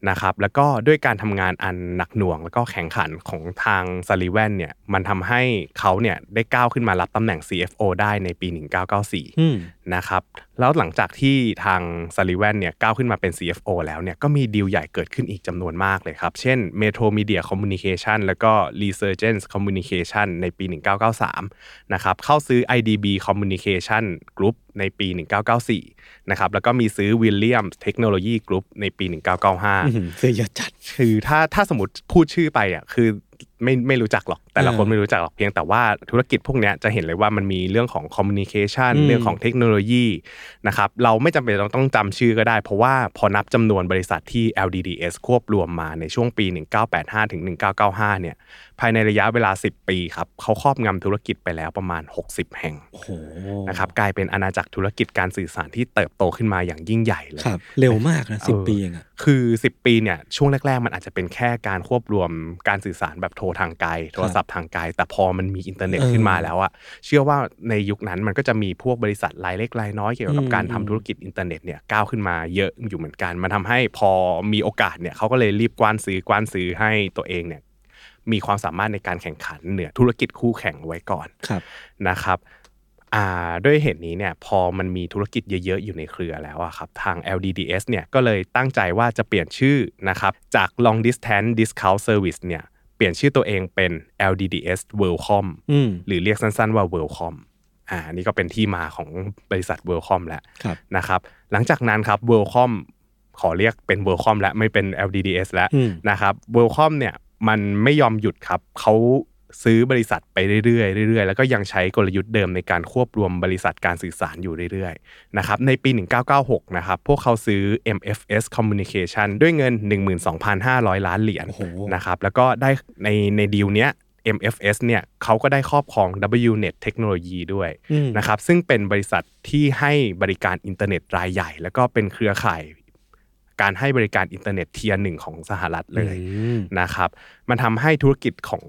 นะครับแล้วก็ด้วยการทำงานอันหนักหน่วง แล้วก็แข็งขันของทางซัลลิแวนเนี่ยมันทำให้เขาเนี่ยได้ก้าวขึ้นมารับตำแหน่ง CFO ได้ในปี 1994 นะครับแล้วหลังจากที่ทางซาริแวนเนี่ยก้าวขึ้นมาเป็น CFO แล้วเนี่ยก็มีดีลใหญ่เกิดขึ้นอีกจำนวนมากเลยครับ เช่น Metro Media Communication แล้วก็ Resurgence Communication ในปี 1993 นะครับเข้าซื้อ IDB Communication Group ในปี 1994 นะครับแล้วก็มีซื้อ Williams Technology Group ในปี 1995อื้อหือซื้อเยอะจัดคือถ้าถ้าสมมติพูดชื่อไปอะคือ ไม่ไม่รู้จักหรอกแต่ละคนอ่าไม่รู้จักหรอกเพียงแต่ว่าธุรกิจพวกเนี้ยจะเห็นเลยว่ามันมีเรื่องของคอมมิวนิเคชันอืมเรื่องของเทคโนโลยีนะครับเราไม่จำเป็นต้องต้องจำชื่อก็ได้ เพราะว่าพอนับจำนวนบริษัทที่ LDDS ควบรวมมาในช่วงปี 1985ถึง1995เนี่ยภายในระยะเวลา 10 ปีครับเขาครอบงำธุรกิจไปแล้วประมาณ 60 แห่งโอ้โหนะครับกลายเป็นอาณาจักรธุรกิจการสื่อสารที่เติบโตขึ้นมาอย่างยิ่งใหญ่เลยครับเร็วมากนะสิบเออปีเองอะคือ 10 ปีเนี่ยช่วงแรก ๆ มันอาจจะเป็นแค่การควบรวมการสื่อสารแบบโทรทางไกล โทรศัพท์ทางไกล แต่พอมันมีอินเทอร์เน็ตเออขึ้นมาแล้วอะเชื่อว่าในยุคนั้นมันก็จะมีพวกบริษัทรายเล็กรายน้อยเกี่ยวกับอืมการทำธุรกิจอินเทอร์เน็ตเนี่ยก้าวขึ้นมาเยอะอยู่เหมือนกัน มันทำให้พอมีโอกาสเนี่ยเขาก็เลยรีบกว้านซื้อกว้านซื้อให้ตัวเองเนี่ยมีความสามารถในการแข่งขันเหนือธุรกิจคู่แข่งไว้ก่อนครับนะครับอ่าด้วยเหตุนี้เนี่ยพอมันมีธุรกิจเยอะๆ อยู่ในเครือแล้วอะครับทาง LDDS เนี่ยก็เลยตั้งใจว่าจะเปลี่ยนชื่อนะครับจาก Long Distance Discount Service เนี่ย เปลี่ยนชื่อตัวเองเป็น LDDS Worldcom อืมหรือเรียกสั้นๆว่า Worldcom อ่านี่ก็เป็นที่มาของบริษัท Worldcom แล้วครับนะครับ หลังจากนั้นครับ Worldcom ขอเรียกเป็น Worldcom แล้วไม่เป็น LDDS แล้วอืมนะครับ Worldcom เนี่ยมันไม่ยอมหยุดครับเขา ซื้อบริษัทไปเรื่อยๆเรื่อยๆ แล้วก็ยังใช้กลยุทธ์เดิมในการควบรวมบริษัทการสื่อสารอยู่เรื่อยๆนะครับในปี 1996นะครับพวกเขาซื้อ MFS Communication ด้วยเงิน 12,500 ล้านเหรียญโอ้โหนะครับแล้วก็ได้ในในดีลเนี้ย MFS เนี่ยเขาก็ได้ครอบครอง WNet เทคโนโลยีด้วยอืมนะครับซึ่งเป็นบริษัทที่ให้บริการอินเทอร์เน็ตรายใหญ่ แล้วก็เป็นเครือข่ายการให้บริการอินเทอร์เน็ต tier หนึ่งของสหรัฐเลยอืมนะครับ มันทำให้ธุรกิจของ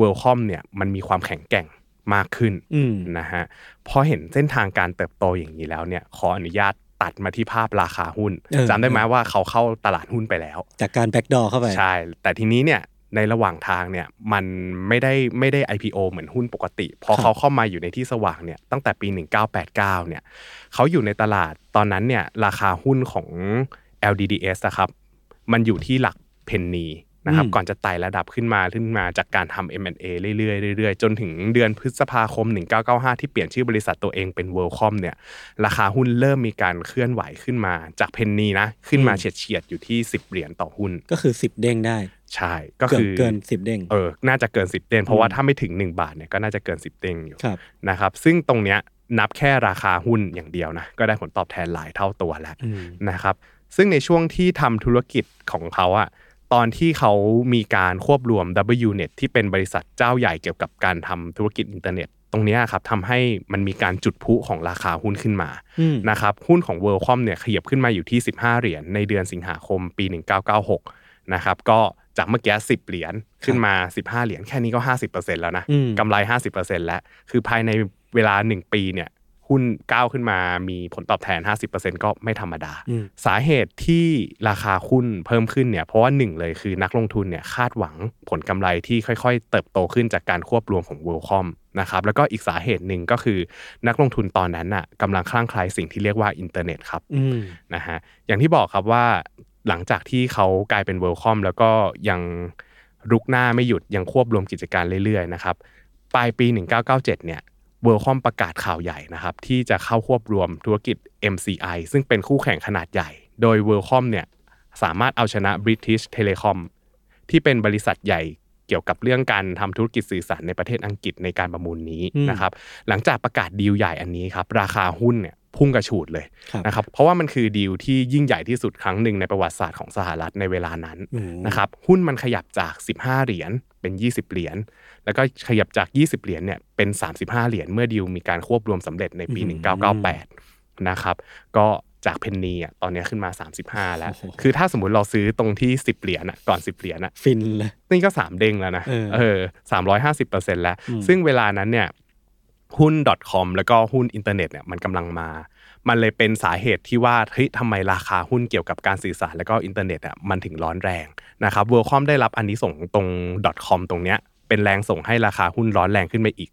Worldcom เนี่ยมันมีความแข็งแกร่งมากขึ้นอืมนะฮะพอเห็นเส้นทางการเติบโตอย่างนี้แล้วเนี่ยขออนุญาตตัดมาที่ภาพราคาหุ้นเออจำได้ไหมว่าเขาเข้าตลาดหุ้นไปแล้ว จากการแบ็กดอเข้าไปใช่ แต่ทีนี้เนี่ยในระหว่างทางเนี่ยมันไม่ได้ไม่ได้ IPO เหมือนหุ้นปกติ พอครับเขาเข้ามาอยู่ในที่สว่างเนี่ยตั้งแต่ปี 1989เนี่ยเขาอยู่ในตลาดตอนนั้นเนี่ยราคาหุ้นของ LDDS นะครับมันอยู่ที่หลักเพนนี นะครับอืมก่อนจะไต่ระดับขึ้นมาขึ้นมาจากการทำ M&A เรื่อยๆเรื่อยๆ จนถึงเดือนพฤษภาคม 1995 ที่เปลี่ยนชื่อบริษัทตัวเองเป็น WorldCom เนี่ยราคาหุ้นเริ่มมีการเคลื่อนไหวขึ้นมาจากเพนนีนะขึ้นมาเฉียดๆอยู่ที่ 10 เหรียญต่อหุ้น ก็คือสิบเด้งได้ใช่ก็เกิคืนอเกินสิบเด้งเออน่าจะเกิน10เด้งเพราะว่าอืมถ้าไม่ถึง 1 บาทเนี่ยก็น่าจะเกิน10เด้งอยู่ครับนะครับซึ่งตรงเนี้ยนับแค่ราคาหุ้นอย่างเดียวนะก็ได้ผลตอบแทนหลายเท่าตัวแล้วอืมนะครับซึ่งในช่วงที่ทำธุรกิจของเขาอะ ตอนที่เขามีการควบรวม WNet ที่เป็นบริษัทเจ้าใหญ่เกี่ยวกับการทำธุรกิจอินเทอร์เน็ต ตรงเนี้ยครับทำให้มันมีการจุดพลุของราคาหุ้นขึ้นมาอืมนะครับหุ้นของ WorldCom เนี่ยขยับขึ้นมาอยู่ที่ 15 เหรียญในเดือนสิงหาคมปี 1996 นะครับก็จากเมื่อกี้10เหรียญขึ้นมา 15 เหรียญแค่นี้ก็ 50%แล้วนะอืมกำไร 50%แล้ว คือภายในเวลา 1 ปีเนี่ย หุ้นก้าวขึ้นมามีผลตอบแทน 50%ก็ไม่ธรรมดาอืมสาเหตุที่ราคาหุ้นเพิ่มขึ้นเนี่ยเพราะว่าหนึ่งเลยคือนักลงทุนเนี่ยคาดหวังผลกำไรที่ค่อยๆ เติบโตขึ้นจากการควบรวมของ WorldCom นะครับแล้วก็อีกสาเหตุหนึ่งก็คือนักลงทุนตอนนั้นน่ะกำลังคลั่งไคล้สิ่งที่เรียกว่าอินเทอร์เน็ตครับอืมนะฮะอย่างที่บอกครับว่าหลังจากที่เขากลายเป็น WorldCom แล้วก็ยังรุกหน้าไม่หยุดยังควบรวมกิจการเรื่อยๆนะครับปลายปี 1997 เนี่ย WorldCom ประกาศข่าวใหญ่นะครับที่จะเข้าควบรวมธุรกิจ MCI ซึ่งเป็นคู่แข่งขนาดใหญ่ โดย WorldCom เนี่ยสามารถเอาชนะ British Telecom ที่เป็นบริษัทใหญ่เกี่ยวกับเรื่องการทำธุรกิจสื่อสารในประเทศอังกฤษในการประมูลนี้อืมนะครับหลังจากประกาศดีลใหญ่อันนี้ครับราคาหุ้นเนี่ยพุ่งกระฉูดเลยครับนะครับเพราะว่ามันคือดีลที่ยิ่งใหญ่ที่สุดครั้งหนึ่งในประวัติศาสตร์ของสหรัฐในเวลานั้นอืมนะครับหุ้นมันขยับจาก 15 เหรียญ เป็น 20 เหรียญแล้วก็ขยับจาก 20 เหรียญเนี่ยเป็น 35 เหรียญเมื่อดีลมีการควบรวมสำเร็จในปี 1998 นะครับก็จากเพนนีอะตอนเนี้ยขึ้นมา 35 แล้วโอ้โหคือถ้าสมมุติเราซื้อตรงที่ 10 เหรียญอะก่อน 10 เหรียญอะฟินเลยนี่ก็ 3 เด้งแล้วนะเออเออสามร้อยห้าสิบเปอร์เซ็นต์แล้วอืมซึ่งเวลานั้นเนี่ยหุ้น .com แล้วก็หุ้นอินเทอร์เน็ตเนี่ยมันกำลังมา มันเลยเป็นสาเหตุที่ว่าเฮ้ยทำไมราคาหุ้นเกี่ยวกับการสื่อสารแล้วก็อินเทอร์เน็ตอะมันถึงร้อนแรงนะครับ WorldCom ได้รับอันนี้ส่งส์ตรง .com ตรงเนี้ยเป็นแรงส่งให้ราคาหุ้นร้อนแรงขึ้นไปอีก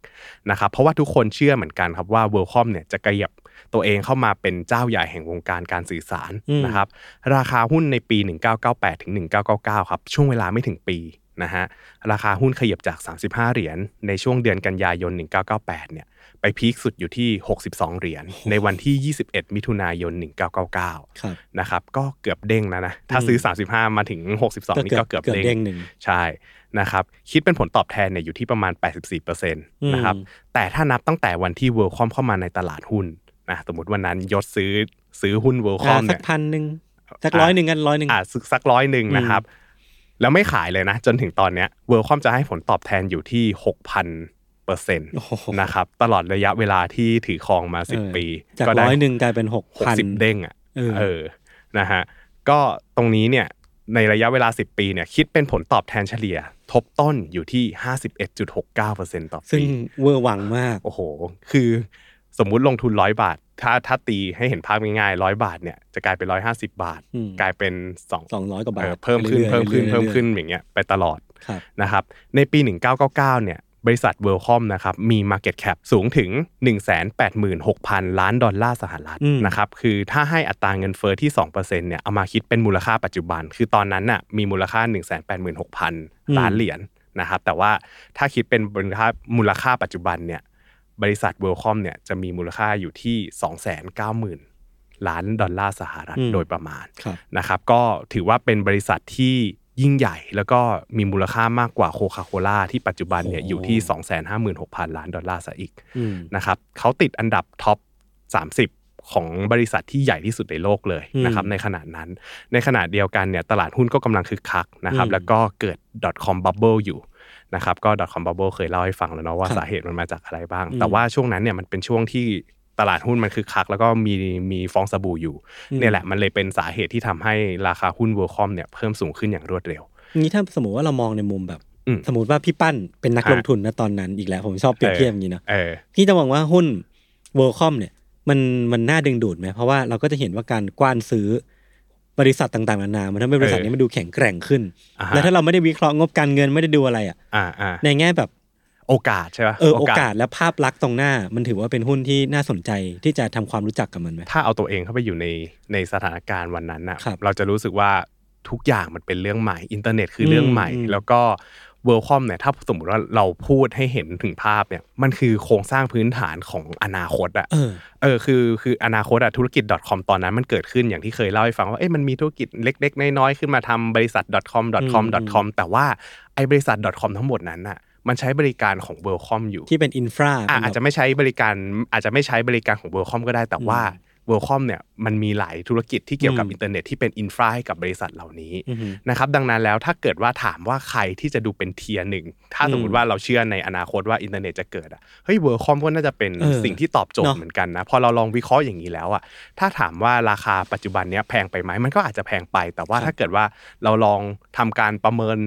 นะครับเพราะว่าทุกคนเชื่อเหมือนกันครับว่า WorldCom เนี่ยจะกระยับตัวเองเข้ามาเป็นเจ้าใหญ่แห่งวงการการสื่อสารอืมนะครับราคาหุ้นในปี 1998ถึง1999 ครับ ช่วงเวลาไม่ถึงปีนะฮะราคาหุ้นขยับจาก 35 เหรียญในช่วงเดือนกันยายน 1998 เนี่ย ไปพีคสุดอยู่ที่ 62 เหรียญในวันที่ 21 มิถุนายน 1999ครับนะครับก็เกือบเด้งแล้วนะถ้าซื้อ 35 มาถึง 62 นี่ก็เกือบเกือบเด้เด้งงหนึ่งใช่นะครับคิดเป็นผลตอบแทนเนี่ยอยู่ที่ประมาณ 84%นะครับอืมแต่ถ้านับตั้งแต่วันที่ WorldCom เข้ามาในตลาดหุ้นนะสมมติวันนั้นยศซื้อซื้อหุ้นอ่า WorldCom สัเนี่กยพันหนึ่งสักร้อยหนึ่งกันร้อยหนึ่งอ่าสักสักร้อยหนึ่งนะครับแล้วไม่ขายเลยนะ จนถึงตอนเนี้ย WorldCom จะให้ผลตอบแทนอยู่ที่6,000เปอร์เซ็น ต์โอ้โหนะครับตลอดระยะเวลาที่ถือครองมาเออ10 ปี จากก็ได้ร้อยหนึ่งกลายเป็นหกหกพันสิบเด้งอะเออเออนะฮะก็ตรงนี้เนี่ยในระยะเวลา 10 ปีเนี่ยคิดเป็นผลตอบแทนเฉลี่ย ทบต้นอยู่ที่ 51.69%ต่อซึ่งปีเวอร์หวังมาก โอ้โห คือสมมุติลงทุนร้อยบาท ถ้าถ้าตีให้เห็นภาพง่ายๆร้อยบาทเนี่ยจะกลายเป็นร้อยห้าสิบาทอืมกลายเป็นสองสองร้อยกว่าบาเอทอเพิ่มขึ้นรื่อยๆเพิ่มขึ้นรื่อยๆเพิ่มขึ้นรื่อยอย่างเงี้ยไปตลอดๆครับนะครับในปี 1999 เนี่ย บริษัท WorldCom นะครับมี Market Cap สูงถึง 186,000 ล้านดอลลาร์สหรัฐอืมนะครับคือถ้าให้อัตราเงินเฟอ้อที่2%เนี่ยเอามาคิดเป็นมูลค่าปัจจุบัน คือตอนนั้นน่ะมีมูลค่า 186,000 ล้านเหรียญนะครับแต่ว่าถ้าคิดเป็นมูลค่ามูลค่าปัจจุบันเนี่ยบริษัท WorldCom เนี่ยจะมีมูลค่าอยู่ที่ 290,000 ล้านดอลลาร์สหรัฐอืมโดยประมาณครับนะครับก็ถือว่าเป็นบริษัทที่ ยิ่งใหญ่แล้วก็มีมูลค่ามากกว่าโคคาโคล่าที่ปัจจุบันเนี่ยโอ้อยู่ที่ 256,000 ล้านดอลลาร์ซะอีกอืมนะครับเขาติดอันดับท็อป 30ของบริษัทที่ใหญ่ที่สุดในโลกเลยอืมนะครับในขณะนั้น ในขณะเดียวกันเนี่ยตลาดหุ้นก็กำลังคึกคักนะครับอืมแล้วก็เกิด .com bubble อยู่นะครับก็ .com bubble เคยเล่าให้ฟังแล้วเนาะว่าครับสาเหตุมันมาจากอะไรบ้างอืมแต่ว่าช่วงนั้นเนี่ยมันเป็นช่วงที่ ตลาดหุ้นมันคึกคัก แล้วก็มีมีฟองสบู่อยู่อืมเนี่ยแหละมันเลยเป็นสาเหตุที่ทำให้ราคาหุ้น WorldCom เนี่ยเพิ่มสูงขึ้นอย่างรวดเร็วงี้ถ้าสมมติว่าเรามองในมุมแบบอืมสมมติว่าพี่ปั้นเป็นนักฮะลงทุนนะตอนนั้นอีกแล้ว ผมชอบเปรียบเทียบอย่างนี้เนาะเออพี่จะมองว่าหุ้น w o r l d c o m เนี่ยมันมันน่าดึงดูดไหมเพราะว่าเราก็จะเห็นว่าการกว้านซื้อบริษัทต่างๆนานามันทำให้บริษัทนี้มันดูแข็งแกร่งขึ้นอ่าฮะแล้วถ้าเราไม่ได้วิเคราะห์งบการเงินไม่ได้ดูอะไรอะอ่าอ่าในแง่แบบ โอกาสใช่ปะเออโอกาสและภาพลักษณ์ตรงหน้า มันถือว่าเป็นหุ้นที่น่าสนใจที่จะทำความรู้จักกับมันไหมถ้าเอาตัวเองเข้าไปอยู่ในในสถานการณ์วันนั้นน่ะครับเราจะรู้สึกว่าทุกอย่างมันเป็นเรื่องใหม่อินเทอร์เน็ตคือเรื่องใหม่อืมแล้วก็ WorldCom เนี่ยถ้าสมมติว่าเราพูดให้เห็นถึงภาพเนี่ยมันคือโครงสร้างพื้นฐานของอนาคตอะเออเออคือคืออนาคตอะธุรกิจ .com ตอนนั้นมันเกิดขึ้นอย่างที่เคยเล่าให้ฟังว่าเอ๊ะมันมีธุรกิจเล็ก ๆ น้อยๆขึ้นมาทำบริษัท .com .com .com แต่ว่าไอ้บริษัท .com ทั้งหมดนั้นน่ะ มันใช้บริการของ WorldCom อยู่ที่เป็น infra อะอาจจะไม่ใช้บริการอาจจะไม่ใช้บริการของ WorldCom ก็ได้แต่ว่า WorldCom เนี่ยมันมีหลายธุรกิจที่เกี่ยวกับอินเทอร์เน็ตที่เป็น infra ให้กับบริษัทเหล่านี้นะครับดังนั้นแล้วถ้าเกิดว่าถามว่าใครที่จะดูเป็น tier หนึ่งถ้าสมมติว่าเราเชื่อในอนาคตว่าอินเทอร์เน็ตจะเกิดอะเฮ้ย WorldCom ก็น่าจะเป็นเออสิ่งที่ตอบโจทย์เนอะเหมือนกันนะพอเราลองวิเคราะห์อย่างนี้แล้วอะถ้าถามว่าราคาปัจจุบันเนี้ยแพงไปไหมมันก็อาจจะแพงไป แต่ว่าถ้าเกิดว่าเราลองทำการประเมิน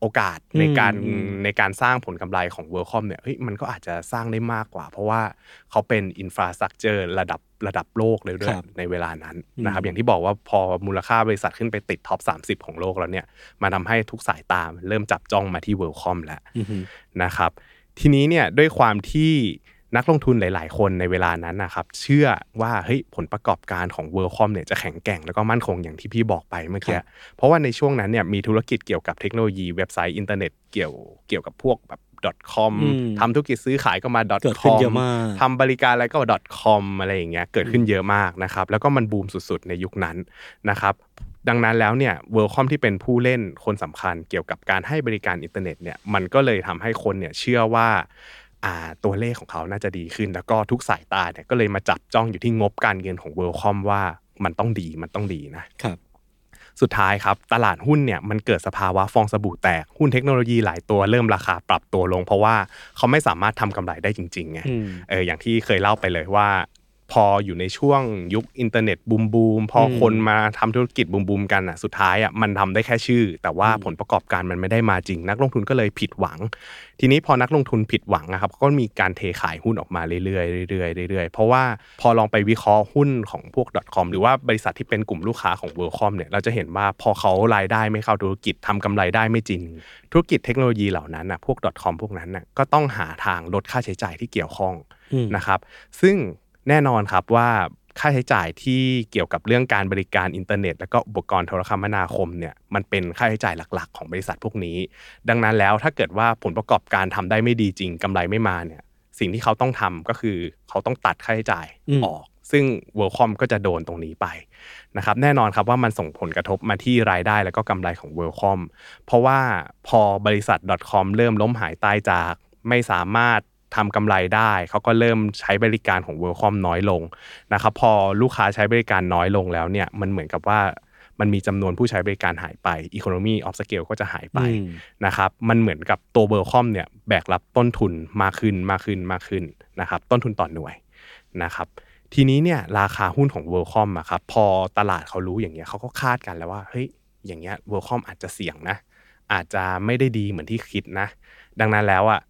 โอกาสในการอืมในการสร้างผลกำไรของ w o r l d c o m เนี่ยเฮ้ยมันก็อาจจะสร้างได้มากกว่า เพราะว่าเขาเป็น infrastructure ระดับระดับโลกเลยด้วยครับในเวลานั้นนะครับอย่างที่บอกว่าพอมูลค่าบริษัทขึ้นไปติด top 30 ของโลกแล้วเนี่ยมันทำให้ทุกสายตามันเริ่มจับจ้องมาที่ w o r l d c o m แล้วอือฮึนะครับทีนี้เนี่ยด้วยความที่ นักลงทุนหลาย ๆ คนในเวลานั้นนะครับเชื่อว่าเฮ้ยผลประกอบการของ w o r l d c o m เนี่ยจะแข็งแกร่งแล้วก็มั่นคงอย่างที่พี่บอกไปเมื่อกี้เพราะว่าในช่วงนั้นเนี่ยมีธุรกิจเกี่ยวกับเทคโนโลยีเว็บไซต์อินเทอร์เน็ตเกี่ยวเกี่ยวกับพวกแบบ .com อืมทำธุรกิจซื้อขายก็มาเกิดขึ้น .com เยอะมากทำบริการอะไรก็ .com อะไรอย่างเงี้ยเกิดขึ้นเยอะมากนะครับแล้วก็มันบูมสุด ๆ ในยุคนั้นนะครับดังนั้นแล้วเนี่ย WorldCom ที่เป็นผู้เล่นคนสำคัญเกี่ยวกับการให้บริการอินเทอร์เน็ตเนี่ยมันก็เลยทำให้คนเนี่ยเชื่อว่าอ่า ตัวเลขของเขาน่าจะดีขึ้น แล้วก็ทุกสายตาเนี่ยก็เลยมาจับจ้องอยู่ที่งบการเงินของ WorldCom ว่ามันต้องดีมันต้องดีนะครับสุดท้ายครับตลาดหุ้นเนี่ยมันเกิดสภาวะฟองสบู่แตกหุ้นเทคโนโลยีหลายตัวเริ่มราคาปรับตัวลง เพราะว่าเขาไม่สามารถทำกำไรได้จริงๆไงอืมเอออย่างที่เคยเล่าไปเลยว่า พออยู่ในช่วงยุคอินเทอร์เน็ตบูมบูมพออมคนมาทำธุรกิจบูมบูมกันอะสุดท้ายอะมันทำได้แค่ชื่อ แต่ว่าผลประกอบการมันไม่ได้มาจริง นักลงทุนก็เลยผิดหวัง ทีนี้พอนักลงทุนผิดหวังนะครับก็มีการเทขายหุ้นออกมาเรื่อยๆเรื่อยๆเรื่อยๆเพราะว่าพอลองไปวิเคราะห์หุ้นของพวก .com หรือว่าบริษัทที่เป็นกลุ่มลูกค้าของ w o r l d c o m เนี่ยเราจะเห็นว่าพอเขารายได้ไม่เข้าธุรกิจทำกำไรได้ไม่จริง ธุรกิจเทคโนโลยีเหล่านั้นน่ะพวก .com พวกนั้นน่ะก็ต้องหาทางลดค่าใช้จ่ายที่เกี่ยวข้องอืมนะครับ ซึ่ง แน่นอนครับว่าค่าใช้จ่ายที่เกี่ยวกับเรื่องการบริการอินเทอร์เน็ต แล้วก็อุปกรณ์โทรคมนาคมเนี่ยมันเป็นค่าใช้จ่ายหลัก ๆ ของบริษัทพวกนี้ ดังนั้นแล้วถ้าเกิดว่าผลประกอบการทำได้ไม่ดีจริงกำไรไม่มาเนี่ยสิ่งที่เขาต้องทำก็คือเขาต้องตัดค่าใช้จ่ายอืมออก ซึ่ง w o r l d c o m ก็จะโดนตรงนี้ไปนะครับแน่นอนครับว่ามันส่งผลกระทบมาที่รายได้แล้วก็กำไรของ w o r l d c o m เพราะว่าพอบริษัท .com เริ่มล้มหายตายจากไม่สามารถ ทำกำไรได้ เขาก็เริ่มใช้บริการของ w o r l d c o m น้อยลงนะครับพอลูกค้าใช้บริการน้อยลงแล้วเนี่ยมันเหมือนกับว่ามันมีจำนวนผู้ใช้บริการหายไป Economy of Scale ก็จะหายไปอืมนะครับ มันเหมือนกับตัวเบอร์คอมเนี่ยแบกรับต้นทุนมากขึ้นมากขึ้นมากขึ้นนะครับ ต้นทุนต่อหน่วยนะครับ ทีนี้เนี่ยราคาหุ้นของ w o r l d c o m อะครับพอตลาดเขารู้อย่างเงี้ยเขาก็คาดกันแล้วว่าเฮ้ยอย่างเงี้ย w o r l d c o m อาจจะเสี่ยงนะ อาจจะไม่ได้ดีเหมือนที่คิดนะ ดังนั้นแล้วอะ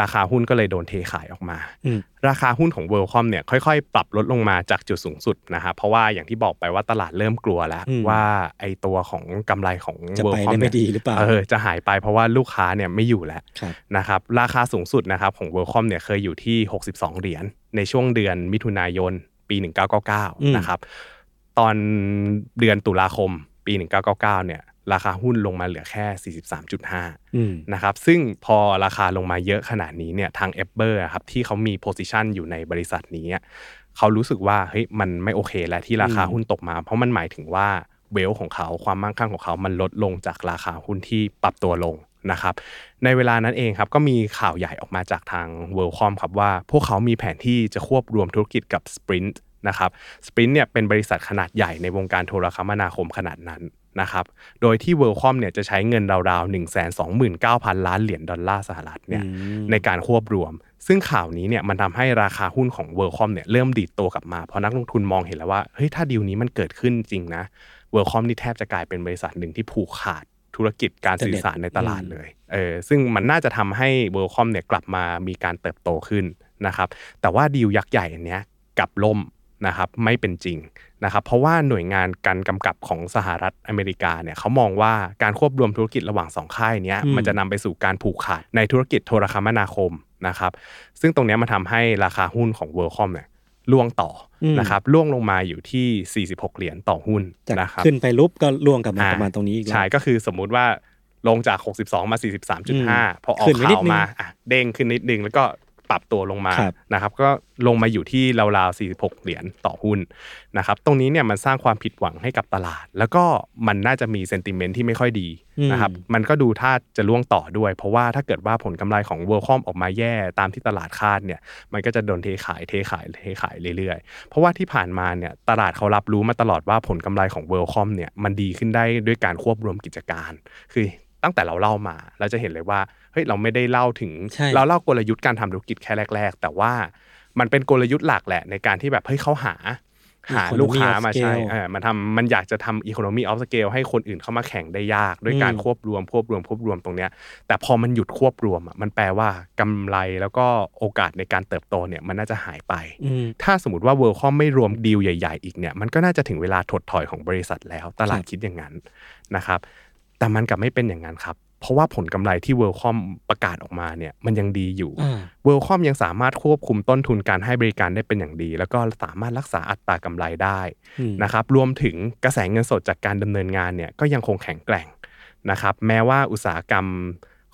ราคาหุ้นก็เลยโดนเทขายออกมาอืมราคาหุ้นของ w o r l d c o m เนี่ยค่อยๆ ปรับลดลงมาจากจุดสูงสุดนะครับเพราะว่าอย่างที่บอกไปว่าตลาดเริ่มกลัวแล้วอืมว่าไอตัวของกำไรของจะ w o r ไป l d c o ได้ m ไม่ดีหรือเปล่าเออจะหายไปเพราะว่าลูกค้าเนี่ยไม่อยู่แล้วครับนะครับราคาสูงสุดนะครับของ w o r l d c o m เนี่ยเคยอยู่ที่ 62 เหรียญในช่วงเดือนมิถุนายนปีอืม1999 นะครับตอนเดือนตุลาคมปี 1999 เนี่ย ราคาหุ้นลงมาเหลือแค่ 43.5อืมนะครับซึ่งพอราคาลงมาเยอะขนาดนี้เนี่ยทางเอเบอร์ครับที่เขามีโพซิชันอยู่ในบริษัทนี้อะเขารู้สึกว่าเฮ้ยมันไม่โอเคแล้วที่ราคาอืมหุ้นตกมา เพราะมันหมายถึงว่าเวลของเขาความมั่งคั่งของเขามันลดลงจากราคาหุ้นที่ปรับตัวลงนะครับในเวลานั้นเองครับก็มีข่าวใหญ่ออกมาจากทาง w o r l d c o m ครับว่า พวกเขามีแผนที่จะควบรวมธุรกิจกับ Sprint นะครับ Sprint เนี่ยเป็นบริษัทขนาดใหญ่ในวงการโทรคมนาคมขนาดนั้น นะครับ โดยที่ w o r l d c o m เนี่ยจะใช้เงินราวๆ 1 2 9 0 0 0 ล้านเหรียญดอลลาร์สหรัฐเนี่ยอืมในการควบรวม ซึ่งข่าวนี้เนี่ยมันทำให้ราคาหุ้นของ w o r l d c o m เนี่ยเริ่มดีดตัวกลับมา เพราะนักลงทุนมองเห็นแล้วว่าเฮ้ยถ้าดีลนี้มันเกิดขึ้นจริงนะ w o r l d c o m นี่แทบจะกลายเป็นบริษัทหนึ่งที่ผูกขาดธุรกิจการสื่อสารในตลาดเลยเออซึ่งมันน่าจะทำให้ w o r l d c o m เนี่ยกลับมามีการเติบโตขึ้นนะครับแต่ว่าดีลยักษ์ใหญ่อันเนี้ยกับล่มนะครับไม่เป็นจริง นะครับเพราะว่าหน่วยงานการกำกับของสหรัฐอเมริกาเนี่ยเขามองว่าการควบรวมธุรกิจระหว่างสองค่ายเนี้ยอืมมันจะนำไปสู่การผูกขาดในธุรกิจโทรคมนาคมนะครับซึ่งตรงเนี้ยมันทำให้ราคาหุ้นของ WorldCom เนี่ยล่วงต่ออมนะครับล่วงลงมาอยู่ที่ 46 เหรียญต่อหุ้นจากนะครับขึ้นไปลุบก็ล่วงกลับมาอ่ประมาณตรงนี้อีกแล้วใช่ก็คือสมมุติว่าลงจาก 62 มา 43.5 พอออกขึ้นไปนิดข่าวนึงมาอะเด้งขึ้นนิดนึงแล้วก็ ปรับตัวลงมาครับนะครับก็ลงมาอยู่ที่ราวๆ46 เหรียญต่อหุ้นนะครับตรงนี้เนี่ยมันสร้างความผิดหวังให้กับตลาด แล้วก็มันน่าจะมีเซนติเมนต์ที่ไม่ค่อยดีนะครับมันก็ดูท่าจะล่วงต่อด้วย เพราะว่าถ้าเกิดว่าผลกำไรของ WorldCom ออกมาแย่ตามที่ตลาดคาดเนี่ยมันก็จะโดนเทขายเทขายเทขายเรื่อยๆ เพราะว่าที่ผ่านมาเนี่ยตลาดเขารับรู้มาตลอดว่าผลกำไรของ WorldCom เนี่ยมันดีขึ้นได้ด้วยการควบรวมกิจการ คือตั้งแต่เราเล่ามาเราจะเห็นเลยว่า เฮ้ยเราไม่ได้เล่าถึงใช่เราเล่ากลยุทธ์การทำธุรกิจแค่แรก ๆ แต่ว่ามันเป็นกลยุทธ์หลักแหละในการที่แบบเฮ้ยเขาหาหา Economy ลูกค้า of มาใช้ scale เออมันทำมันอยากจะทำ economy of scale ให้คนอื่นเข้ามาแข่งได้ยาก ด้วยการอืมควบรวมควบรวมควบรวมตรงเนี้ย แต่พอมันหยุดควบรวมอะมันแปลว่ากำไรแล้วก็โอกาสในการเติบโตเนี่ยมันน่าจะหายไปอืมถ้าสมมติว่า WorldCom ไม่รวมดีลใหญ่ ๆ อีกเนี่ยมันก็น่าจะถึงเวลาถดถอยของบริษัทแล้ว ตลาดครับคิดอย่างนั้นนะครับ แต่มันกลับไม่เป็นอย่างนั้นครับ เพราะว่าผลกำไรที่ WorldCom ประกาศออกมาเนี่ยมันยังดีอยู่อ่า WorldCom ยังสามารถควบคุมต้นทุนการให้บริการได้เป็นอย่างดี แล้วก็สามารถรักษาอัตรากำไรได้อืมนะครับรวมถึงกระแสเงินสดจากการดำเนินงานเนี่ยก็ยังคงแข็งแกร่งนะครับแม้ว่าอุตสาหกรรม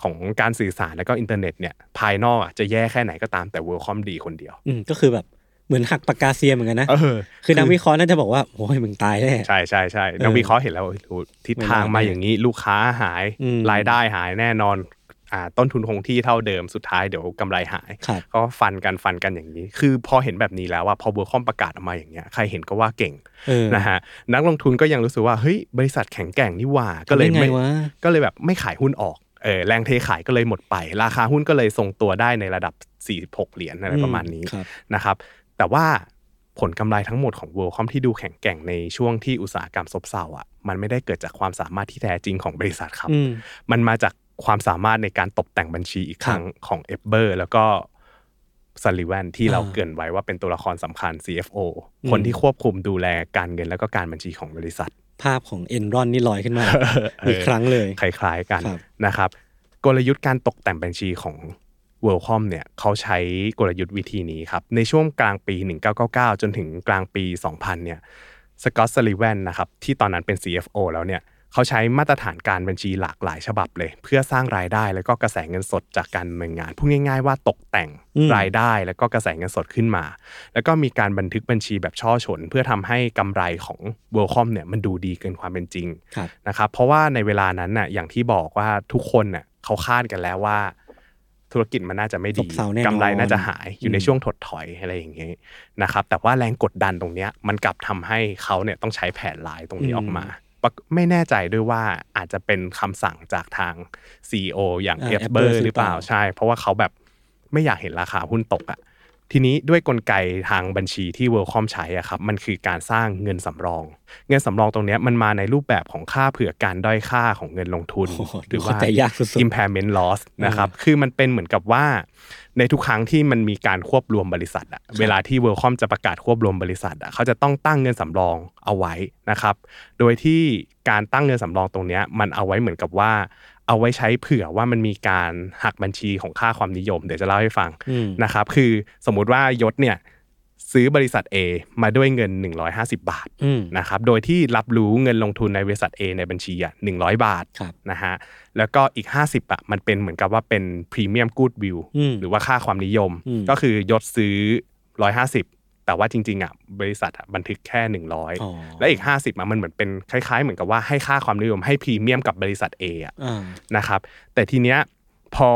ของการสื่อสารและก็อินเทอร์เน็ตเนี่ยภายนอกอะจะแย่แค่ไหนก็ตามแต่ WorldCom ดีคนเดียวอืมก็คือแบบ เหมือนหักปากกาเซียนเหมือนกันนะเออคือนักวิเคราะห์น่าจะบอกว่าโอ้ยมึงตายแน่ใช่ใช่ใช่นักวิเคราะห์เห็นแล้วโอ้โหทิศทางมาอย่างนี้ลูกค้าหายอืมรายได้หายแน่นอนอ่าต้นทุนคงที่เท่าเดิมสุดท้ายเดี๋ยวกำไรหายครับก็ฟันกันฟันกันอย่างนี้ คือพอเห็นแบบนี้แล้วว่าพอเวอร์คอมประกาศออกมาอย่างเงี้ยใครเห็นก็ว่าเก่งเออนะฮะนักลงทุนก็ยังรู้สึกว่าเฮ้ยบริษัทแข็งแกร่งนี่หว่าก็เลยทำได้ไม่ไงวะก็เลยแบบไม่ขายหุ้นออกเออแรงเทขายก็เลยหมดไป ราคาหุ้นก็เลยทรงตัวได้ในระดับ 46 เหรียญอะไรประมาณนี้ครับนะครับ แต่ว่าผลกำไรทั้งหมดของ Worldcom ที่ดูแข็งแกร่งในช่วงที่อุตสาหกรรมซบเซาอะมันไม่ได้เกิดจากความสามารถที่แท้จริงของบริษัทครับอืมมันมาจากความสามารถในการตกแต่งบัญชีอีกครั้งของเอเบอร์แล้วก็ซัลลิแวนที่เราอ่าเกรินไว้ว่าเป็นตัวละครสำคัญ CFO อืมคนที่ควบคุมดูแลการเงินแล้วก็การบัญชีของบริษัท ภาพของเอ็นรอนนี่ลอยขึ้นมาเอออีกครั้งเลย คล้ายๆกันครับนะครับ กลยุทธ์การตกแต่งบัญชีของ WorldCom เนี่ยเขาใช้กลยุทธ์วิธีนี้ครับ ในช่วงกลางปี 1999 จนถึงกลางปี 2000 เนี่ยสกอตต์ซัลลิแวนนะครับที่ตอนนั้นเป็น CFO แล้วเนี่ยเขาใช้มาตรฐานการบัญชีหลากหลายฉบับเลย เพื่อสร้างรายได้แล้วก็กระแสเงินสดจากการดำเนินงานพูดง่ายๆว่าตกแต่งอืมรายได้แล้วก็กระแสเงินสดขึ้นมา แล้วก็มีการบันทึกบัญชีแบบช่อฉนเพื่อทำให้กำไรของ WorldCom เนี่ยมันดูดีเกินความเป็นจริงครับนะครับเพราะว่าในเวลานั้นน่ะอย่างที่บอกว่าทุกคนน่ะเขาคาดกันแล้วว่า ธุรกิจมันน่าจะไม่ซดีบเซาแน่นอนกำไรน่าจะหายอยู่ในอืมช่วงถดถอยอะไรอย่างเงี้ยนะครับแต่ว่าแรงกดดันตรงเนี้ยมันกลับทำให้เขาเนี่ยต้องใช้แผนลายตรงนี้ออกมาปะไม่แน่ใจด้วยว่าอาจจะเป็นคำสั่งจากทาง CEO อย่างอ่าเอฟเบอ Epber ร์หรือเปล่าหรือเปล่าใช่ เพราะว่าเขาแบบไม่อยากเห็นราคาหุ้นตกอะ ทีนี้ด้วยกลไกทางบัญชีที่ WorldCom ใช้อะครับมันคือการสร้างเงินสำรอง เงินสำรองตรงเนี้ยมันมาในรูปแบบของค่าเผื่อการด้อยค่าของเงินลงทุนโอ้โหหรือว่าเข้าใจยากสุดๆ impairment loss นะครับคือมันเป็นเหมือนกับว่า ในทุกครั้งที่มันมีการควบรวมบริษัทอะเวลาที่ WorldCom จะประกาศควบรวมบริษัทอะเขาจะต้องตั้งเงินสำรองเอาไว้นะครับ โดยที่การตั้งเงินสำรองตรงเนี้ยมันเอาไว้เหมือนกับว่า เอาไว้ใช้เผื่อว่ามันมีการหักบัญชีของค่าความนิยม เดี๋ยวจะเล่าให้ฟังอืมนะครับ คือสมมุติว่ายศเนี่ยซื้อบริษัท A มาด้วยเงิน 150 บาทอืมนะครับ โดยที่รับรู้เงินลงทุนในบริษัท A ในบัญชีอะ100 บาทครับนะฮะ แล้วก็อีก 50อะมันเป็นเหมือนกับว่าเป็นพรีเมียมกูดวิวอืมหรือว่าค่าความนิยมอืมก็คือยศซื้อ 150 แต่ว่าจริงๆอะบริษัทอะบันทึกแค่อ๋อ100 และอีก 50อะมันเหมือนเป็นคล้าย ๆ เหมือนกับว่าให้ค่าความนิยมให้พรีเมียมกับบริษัท A อะอ่านะครับแต่ทีเนี้ย พอ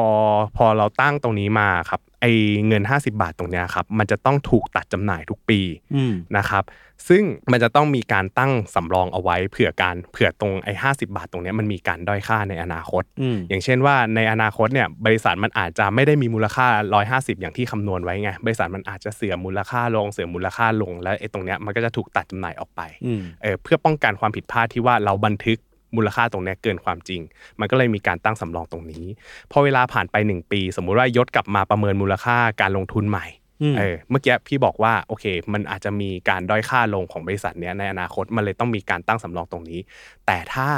พอเราตั้งตรงนี้มาครับไอเงิน 50 บาทตรงเนี้ยครับมันจะต้องถูกตัดจำหน่ายทุกปีอืมนะครับซึ่งมันจะต้องมีการตั้งสำรองเอาไว้เผื่อการเผื่อตรงไอ้ห้บาทตรงเนี้ยมันมีการด้อยค่าในอนาคตอืมอย่างเช่นว่าในอนาคตเนี่ยบริษัทมันอาจจะไม่ได้มีมูลค่า 150 อย่างที่คำนวณไว้ไงบริษัทมันอาจจะเสื่อมมูลค่าลงเสื่อมมูลค่าลงแล้วไอ้ตรงเนี้ยมันก็จะถูกตัดจำหน่ายออกไปอืมเออเพื่อป้องกันความผิดพลาดที่ว่าเราบันทึก มูลค่าตรงเนี้ยเกินความจริง มันก็เลยมีการตั้งสำรองตรงนี้ พอเวลาผ่านไป 1 ปี สมมุติว่ายศกลับมาประเมินมูลค่าการลงทุนใหม่อืมเออเมื่อกี้พี่บอกว่าโอเค มันอาจจะมีการด้อยค่าลงของบริษัทเนี้ยในอนาคตมันเลยต้องมีการตั้งสำรองตรงนี้ แต่ถ้า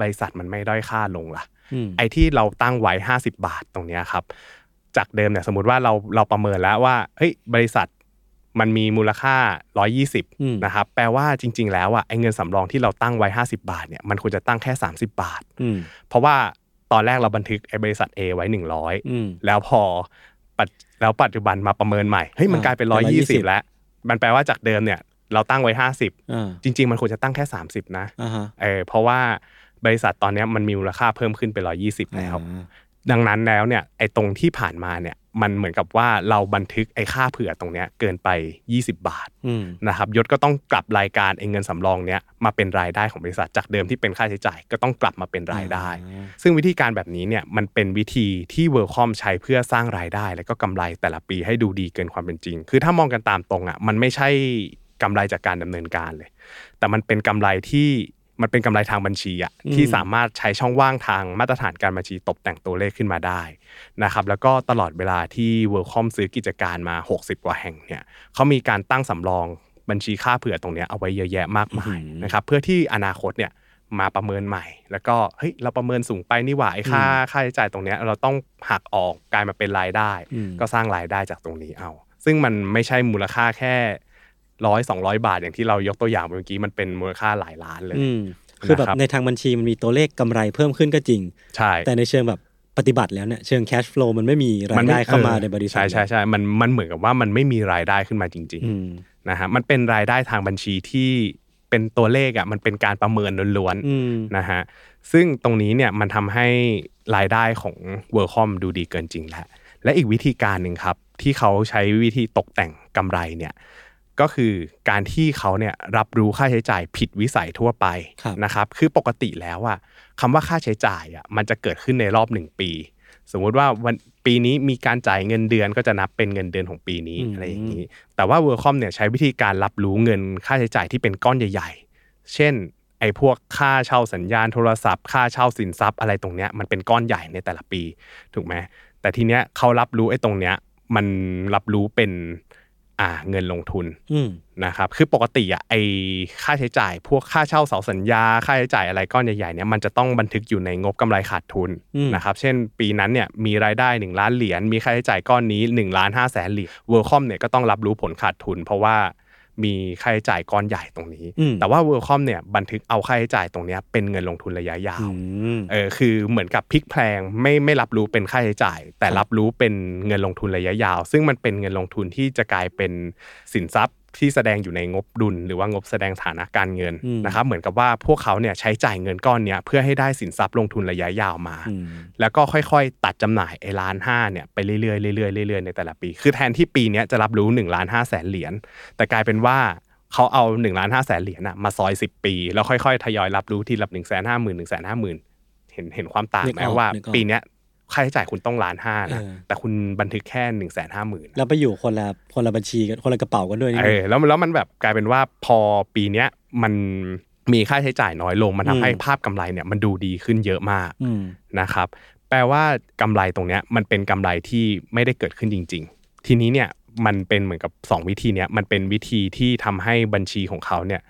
บริษัทมันไม่ด้อยค่าลงล่ะอืมไอ้ที่เราตั้งไว้ 50 บาทตรงเนี้ยครับ จากเดิมเนี่ยสมมติว่าเราเราประเมินแล้วว่าเฮ้ยบริษัท มันมีมูลค่าอืม120นะครับแปลว่าจริง ๆ แล้วอะไอ้เงินสำรองที่เราตั้งไว้ 50 บาทเนี่ยมันควรจะตั้งแค่ 30 บาทอืมเพราะว่าตอนแรกเราบันทึกไอ้บริษัท A ไว้อืม100 แล้วพอปัจแล้วปัจจุบันมาประเมินใหม่เฮ้ยมันอ่ากลายเป็นเป็น120 120 แล้ว มันแปลว่าจากเดิมเนี่ยเราตั้งไว้อ่า50 จริง ๆ มันควรจะตั้งแค่ 30 นะอ่าฮะเออเพราะว่าบริษัทตอนเนี้ยมันมีมูลค่าเพิ่มขึ้นเป็น120 แล้วอ่า ดังนั้นแล้วเนี่ยไอ้ตรงที่ผ่านมาเนี่ยมันเหมือนกับว่าเราบันทึกไอ้ค่าเผื่อตรงเนี้ยเกินไป 20 บาทอืมนะครับยศก็ต้องกลับรายการไอ้เงินสำรองเนี้ยมาเป็นรายได้ของบริษัทจากเดิมที่เป็นค่าใช้จ่ายก็ต้องกลับมาเป็นรายได้อ่าซึ่งวิธีการแบบนี้เนี่ยมันเป็นวิธีที่เวิร์คอมใช้เพื่อสร้างรายได้ และก็กำไรแต่ละปีให้ดูดีเกินความเป็นจริง คือถ้ามองกันตามตรงอะมันไม่ใช่กำไรจากการดำเนินการเลย แต่มันเป็นกำไรที่ มันเป็นกำไรทางบัญชีอะที่สามารถใช้ช่องว่างทางมาตรฐานการบัญชีตกแต่งตัวเลขขึ้นมาได้นะครับแล้วก็ตลอดเวลาที่ WorldCom ซื้อกิจการมา 60 กว่าแห่งเนี่ยเขามีการตั้งสำรองบัญชีค่าเผื่อตรงเนี้ยเอาไว้เยอะแยะมากมายนะครับเพื่อที่อนาคตเนี่ยมาประเมินใหม่ แล้วก็เฮ้ยเราประเมินสูงไปนี่หว่าไอ้ค่าค่าใช้จ่ายตรงเนี้ยเราต้องหักออกกลายมาเป็นรายได้อืมก็สร้างรายได้จากตรงนี้เอา ซึ่งมันไม่ใช่มูลค่าแค่ ร้อยสองร้อยบาทอย่างที่เรายกตัวอย่างไปเมื่อกี้มันเป็นมูลค่าหลายล้านเลยอืมคือแบบนะครับในทางบัญชีมันมีตัวเลขกำไรเพิ่มขึ้นก็จริง ใช่ แต่ในเชิงแบบปฏิบัติแล้วเนี่ยเชิง cash flow มันไม่มีรายได้เข้ามาในบริษัท ใช่ใช่ใช่มันมันเหมือนกับว่ามันไม่มีรายได้ขึ้นมาจริงอืมๆนะฮะมันเป็นรายได้ทางบัญชีที่เป็นตัวเลขอะมันเป็นการประเมินล้วนอืมๆนะฮะซึ่งตรงนี้เนี่ยมันทำให้รายได้ของ w o r l d c o m ดูดีเกินจริงแล้วและอีกวิธีการหนึ่งครับที่เขาใช้วิธีตกแต่งกำไรเนี่ย ก็คือการที่เขาเนี่ยรับรู้ค่าใช้จ่ายผิดวิสัยทั่วไปครับนะครับคือปกติแล้วอะคำว่าค่าใช้จ่ายอะมันจะเกิดขึ้นในรอบหนึ่งปี สมมุติว่าวันปีนี้มีการจ่ายเงินเดือนก็จะนับเป็นเงินเดือนของปีนี้อืมอะไรอย่างนี้แต่ว่า w o r l d c o m เนี่ยใช้วิธีการรับรู้เงินค่าใช้จ่ายที่เป็นก้อนใหญ่ ๆ เช่นไอ้พวกค่าเช่าสัญญาณโทรศัพท์ ค่าเช่าสินทรัพย์อะไรตรงเนี้ยมันเป็นก้อนใหญ่ในแต่ละปีถูกไหมแต่ทีเนี้ยเขารับรู้ไอ้ตรงเนี้ยมันรับรู้เป็น อ่าเงินลงทุนอืมนะครับคือปกติอะไอค่าใช้จ่าย พวกค่าเช่าเสาสัญญา ค่าใช้จ่ายอะไรก้อนใหญ่ๆเนี่ยมันจะต้องบันทึกอยู่ในงบกำไรขาดทุนอืมนะครับเช่นปีนั้นเนี่ยมีรายได้ 1 ล้านเหรียญมีค่าใช้จ่ายก้อนนี้1ล้าน5แสนเหรียญ WorldCom เนี่ยก็ต้องรับรู้ผลขาดทุน เพราะว่า มีค่าใช้จ่ายก้อนใหญ่ตรงนี้อืมแต่ว่า WorldCom เนี่ยบันทึกเอาค่าใช้จ่ายตรงเนี้ยเป็นเงินลงทุนระยะยาวอืมเออคือเหมือนกับพลิกแพลงไม่ไม่รับรู้เป็นค่าใช้จ่าย แต่รับรู้เป็นเงินลงทุนระยะยาว ซึ่งมันเป็นเงินลงทุนที่จะกลายเป็นสินทรัพย์ ที่แสดงอยู่ในงบดุล หรือว่างบแสดงฐานะการเงินอืมนะครับเหมือนกับว่าพวกเขาเนี่ยใช้จ่ายเงินก้อนเนี้ยเพื่อให้ได้สินทรัพย์ลงทุนระยะยาวมาอืมแล้วก็ค่อยๆ ตัดจำหน่ายไอ้ล้านห้าเนี่ยไปเรื่อยๆเรื่อยๆเรื่อยๆในแต่ละปี คือแทนที่ปีเนี้ยจะรับรู้1ล้านห้าแสนเหรียญแต่กลายเป็นว่าเขาเอา1ล้านห้าแสนเหรียญน่ะมาซอย 10 ปี แล้วค่อยๆทยอยรับรู้ทีละหนึ่งแสนห้าหมื่นหนึ่งแสนห้าหมื่นเห็นเห็นความต่างไหมนึกออกว่านึกออกปีเนี้ย ค่าใช้จ่ายคุณต้องล้านห้านะเออแต่คุณบันทึกแค่หนึ่งแสนห้าหมื่นแล้วไปอยู่คนละคนละบัญชีกันคนละกระเป๋ากันด้วยนี่เออแล้วแล้วมันแบบกลายเป็นว่าพอปีเนี้ยมันมีค่าใช้จ่ายน้อยลง มันทำให้ภาพกำไรเนี่ยมันดูดีขึ้นเยอะมากอืมนะครับ แปลว่ากำไรตรงเนี้ยมันเป็นกำไรที่ไม่ได้เกิดขึ้นจริง ๆ ทีนี้เนี่ยมันเป็นเหมือนกับ 2 วิธีเนี้ยมันเป็นวิธีที่ทำให้บัญชีของเขาเนี่ย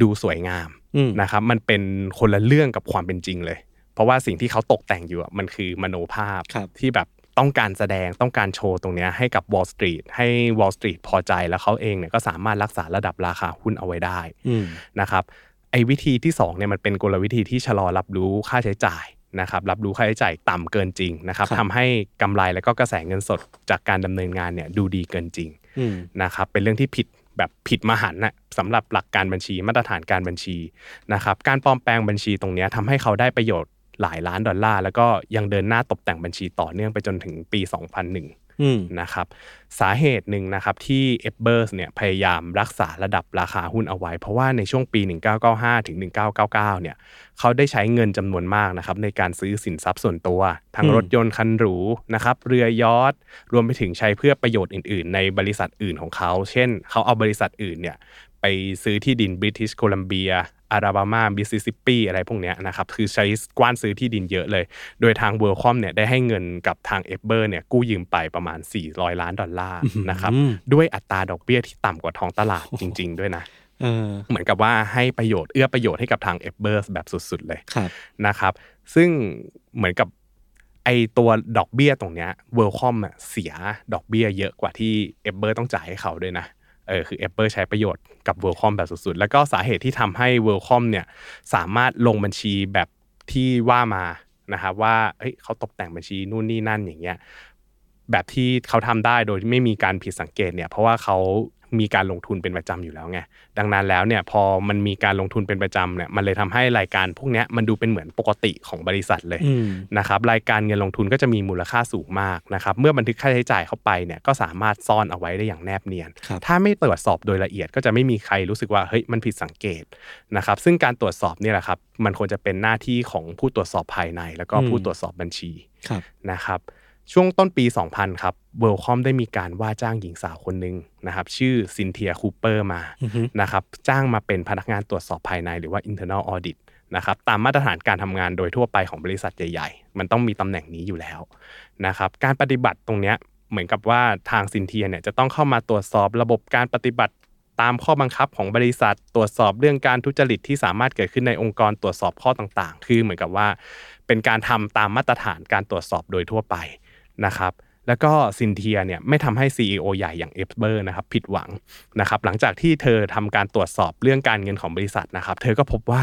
ดูสวยงามอืมนะครับ มันเป็นคนละเรื่องกับความเป็นจริงเลย เพราะว่าสิ่งที่เขาตกแต่งอยู่อะมันคือมโนภาพครับที่แบบต้องการแสดงต้องการโชว์ตรงเนี้ยให้กับ Wall Street ให้ Wall Street พอใจแล้วเขาเองเนี่ยก็สามารถรักษาระดับราคาหุ้นเอาไว้ได้อืมนะครับไอ้วิธีที่2เนี่ยมันเป็นกลวิธีที่ชะลอรับรู้ค่าใช้จ่ายนะครับรับรู้ค่าใช้จ่ายต่ำเกินจริงนะครับครับทำให้กำไรแล้วก็กระแสเงินสดจากการดำเนินงานเนี่ยดูดีเกินจริงอืมนะครับเป็นเรื่องที่ผิดแบบผิดมหันต์นะสำหรับหลักการบัญชีมาตรฐานการบัญชีนะครับการปลอมแปลงบัญชีตรงเนี้ยทำให้เขาได้ประโยชน์ หลายล้านดอลลาร์ แล้วก็ยังเดินหน้าตกแต่งบัญชีต่อเนื่องไปจนถึงปี 2001อืมนะครับสาเหตุหนึ่งนะครับที่เอเบอร์สเนี่ยพยายามรักษาระดับราคาหุ้นเอาไว้ เพราะว่าในช่วงปี 1995 ถึง 1999 เนี่ยเขาได้ใช้เงินจำนวนมากนะครับในการซื้อสินทรัพย์ส่วนตัว ทั้งอืมรถยนต์คันหรูนะครับเรือยอทรวมไปถึงใช้เพื่อประโยชน์อื่น ๆ ในบริษัทอื่นของเขา เช่น เขาเอาบริษัทอื่นเนี่ยไปซื้อที่ดินบริทิชโคลัมเบีย อลาบามามิสซิสซิปปีอะไรพวกเนี้ยนะครับคือใช้กว้านซื้อที่ดินเยอะเลย โดยทาง WorldCom เนี่ยได้ให้เงินกับทาง Ebbers เนี่ยกู้ยืมไปประมาณ 400 ล้านดอลลาร์นะครับด้วยอัตราดอกเบี้ยที่ต่ำกว่าท้องตลาดจริง ๆ ด้วยนะเออเหมือนกับว่าให้ประโยชน์เอื้อประโยชน์ให้กับทาง Ebbers แบบสุดๆเลยครับนะครับ ซึ่งเหมือนกับไอตัวดอกเบี้ยตรงเนี้ย WorldCom เสียดอกเบี้ยเยอะกว่าที่ Ebbers ต้องจ่ายให้เขาด้วยนะ เออคือ Apple ใช้ประโยชน์กับเวิร์คอมแบบสุดๆ แล้วก็สาเหตุที่ทำให้ WorldCom เนี่ยสามารถลงบัญชีแบบที่ว่ามานะครับว่าเฮ้ยเขาตกแต่งบัญชีนู่นนี่นั่นอย่างเงี้ยแบบที่เขาทำได้โดยไม่มีการผิดสังเกตเนี่ยเพราะว่าเขา มีการลงทุนเป็นประจำอยู่แล้วไงดังนั้นแล้วเนี่ยพอมันมีการลงทุนเป็นประจำเนี่ยมันเลยทำให้รายการพวกเนี้ยมันดูเป็นเหมือนปกติของบริษัทเลยอืมนะครับรายการเงินลงทุนก็จะมีมูลค่าสูงมากนะครับเมื่อบันทึกค่าใช้จ่ายเข้าไปเนี่ยก็สามารถซ่อนเอาไว้ได้อย่างแนบเนียนครับถ้าไม่ตรวจสอบโดยละเอียดก็จะไม่มีใครรู้สึกว่าเฮ้ยมันผิดสังเกตนะครับซึ่งการตรวจสอบเนี่ยแหละครับมันควรจะเป็นหน้าที่ของผู้ตรวจสอบภายใน แล้วก็ผู้ตรวจสอบบัญชีครับนะครับ ช่วงต้นปี 2000 ครับเวลคอมได้มีการว่าจ้างหญิงสาวคนหนึ่งนะครับชื่อซินเทียคูเปอร์มาอือฮึนะครับจ้างมาเป็นพนักงานตรวจสอบภายในหรือว่า internal audit นะครับตามมาตรฐานการทำงานโดยทั่วไปของบริษัทใหญ่ๆ มันต้องมีตำแหน่งนี้อยู่แล้วนะครับการปฏิบัติตรงเนี้ยเหมือนกับว่าทางซินเทียเนี่ยจะต้องเข้ามาตรวจสอบระบบการปฏิบัติตามข้อบังคับของบริษัท ตรวจสอบเรื่องการทุจริตที่สามารถเกิดขึ้นในองค์กรตรวจสอบข้อต่างๆ คือเหมือนกับว่า เป็นการทำตามมาตรฐานการตรวจสอบโดยทั่วไป นะครับแล้วก็ซินเทียเนี่ยไม่ทำให้ CEO ใหญ่อย่าง Ebbers นะครับผิดหวังนะครับหลังจากที่เธอทำการตรวจสอบเรื่องการเงินของบริษัทนะครับเธอก็พบว่า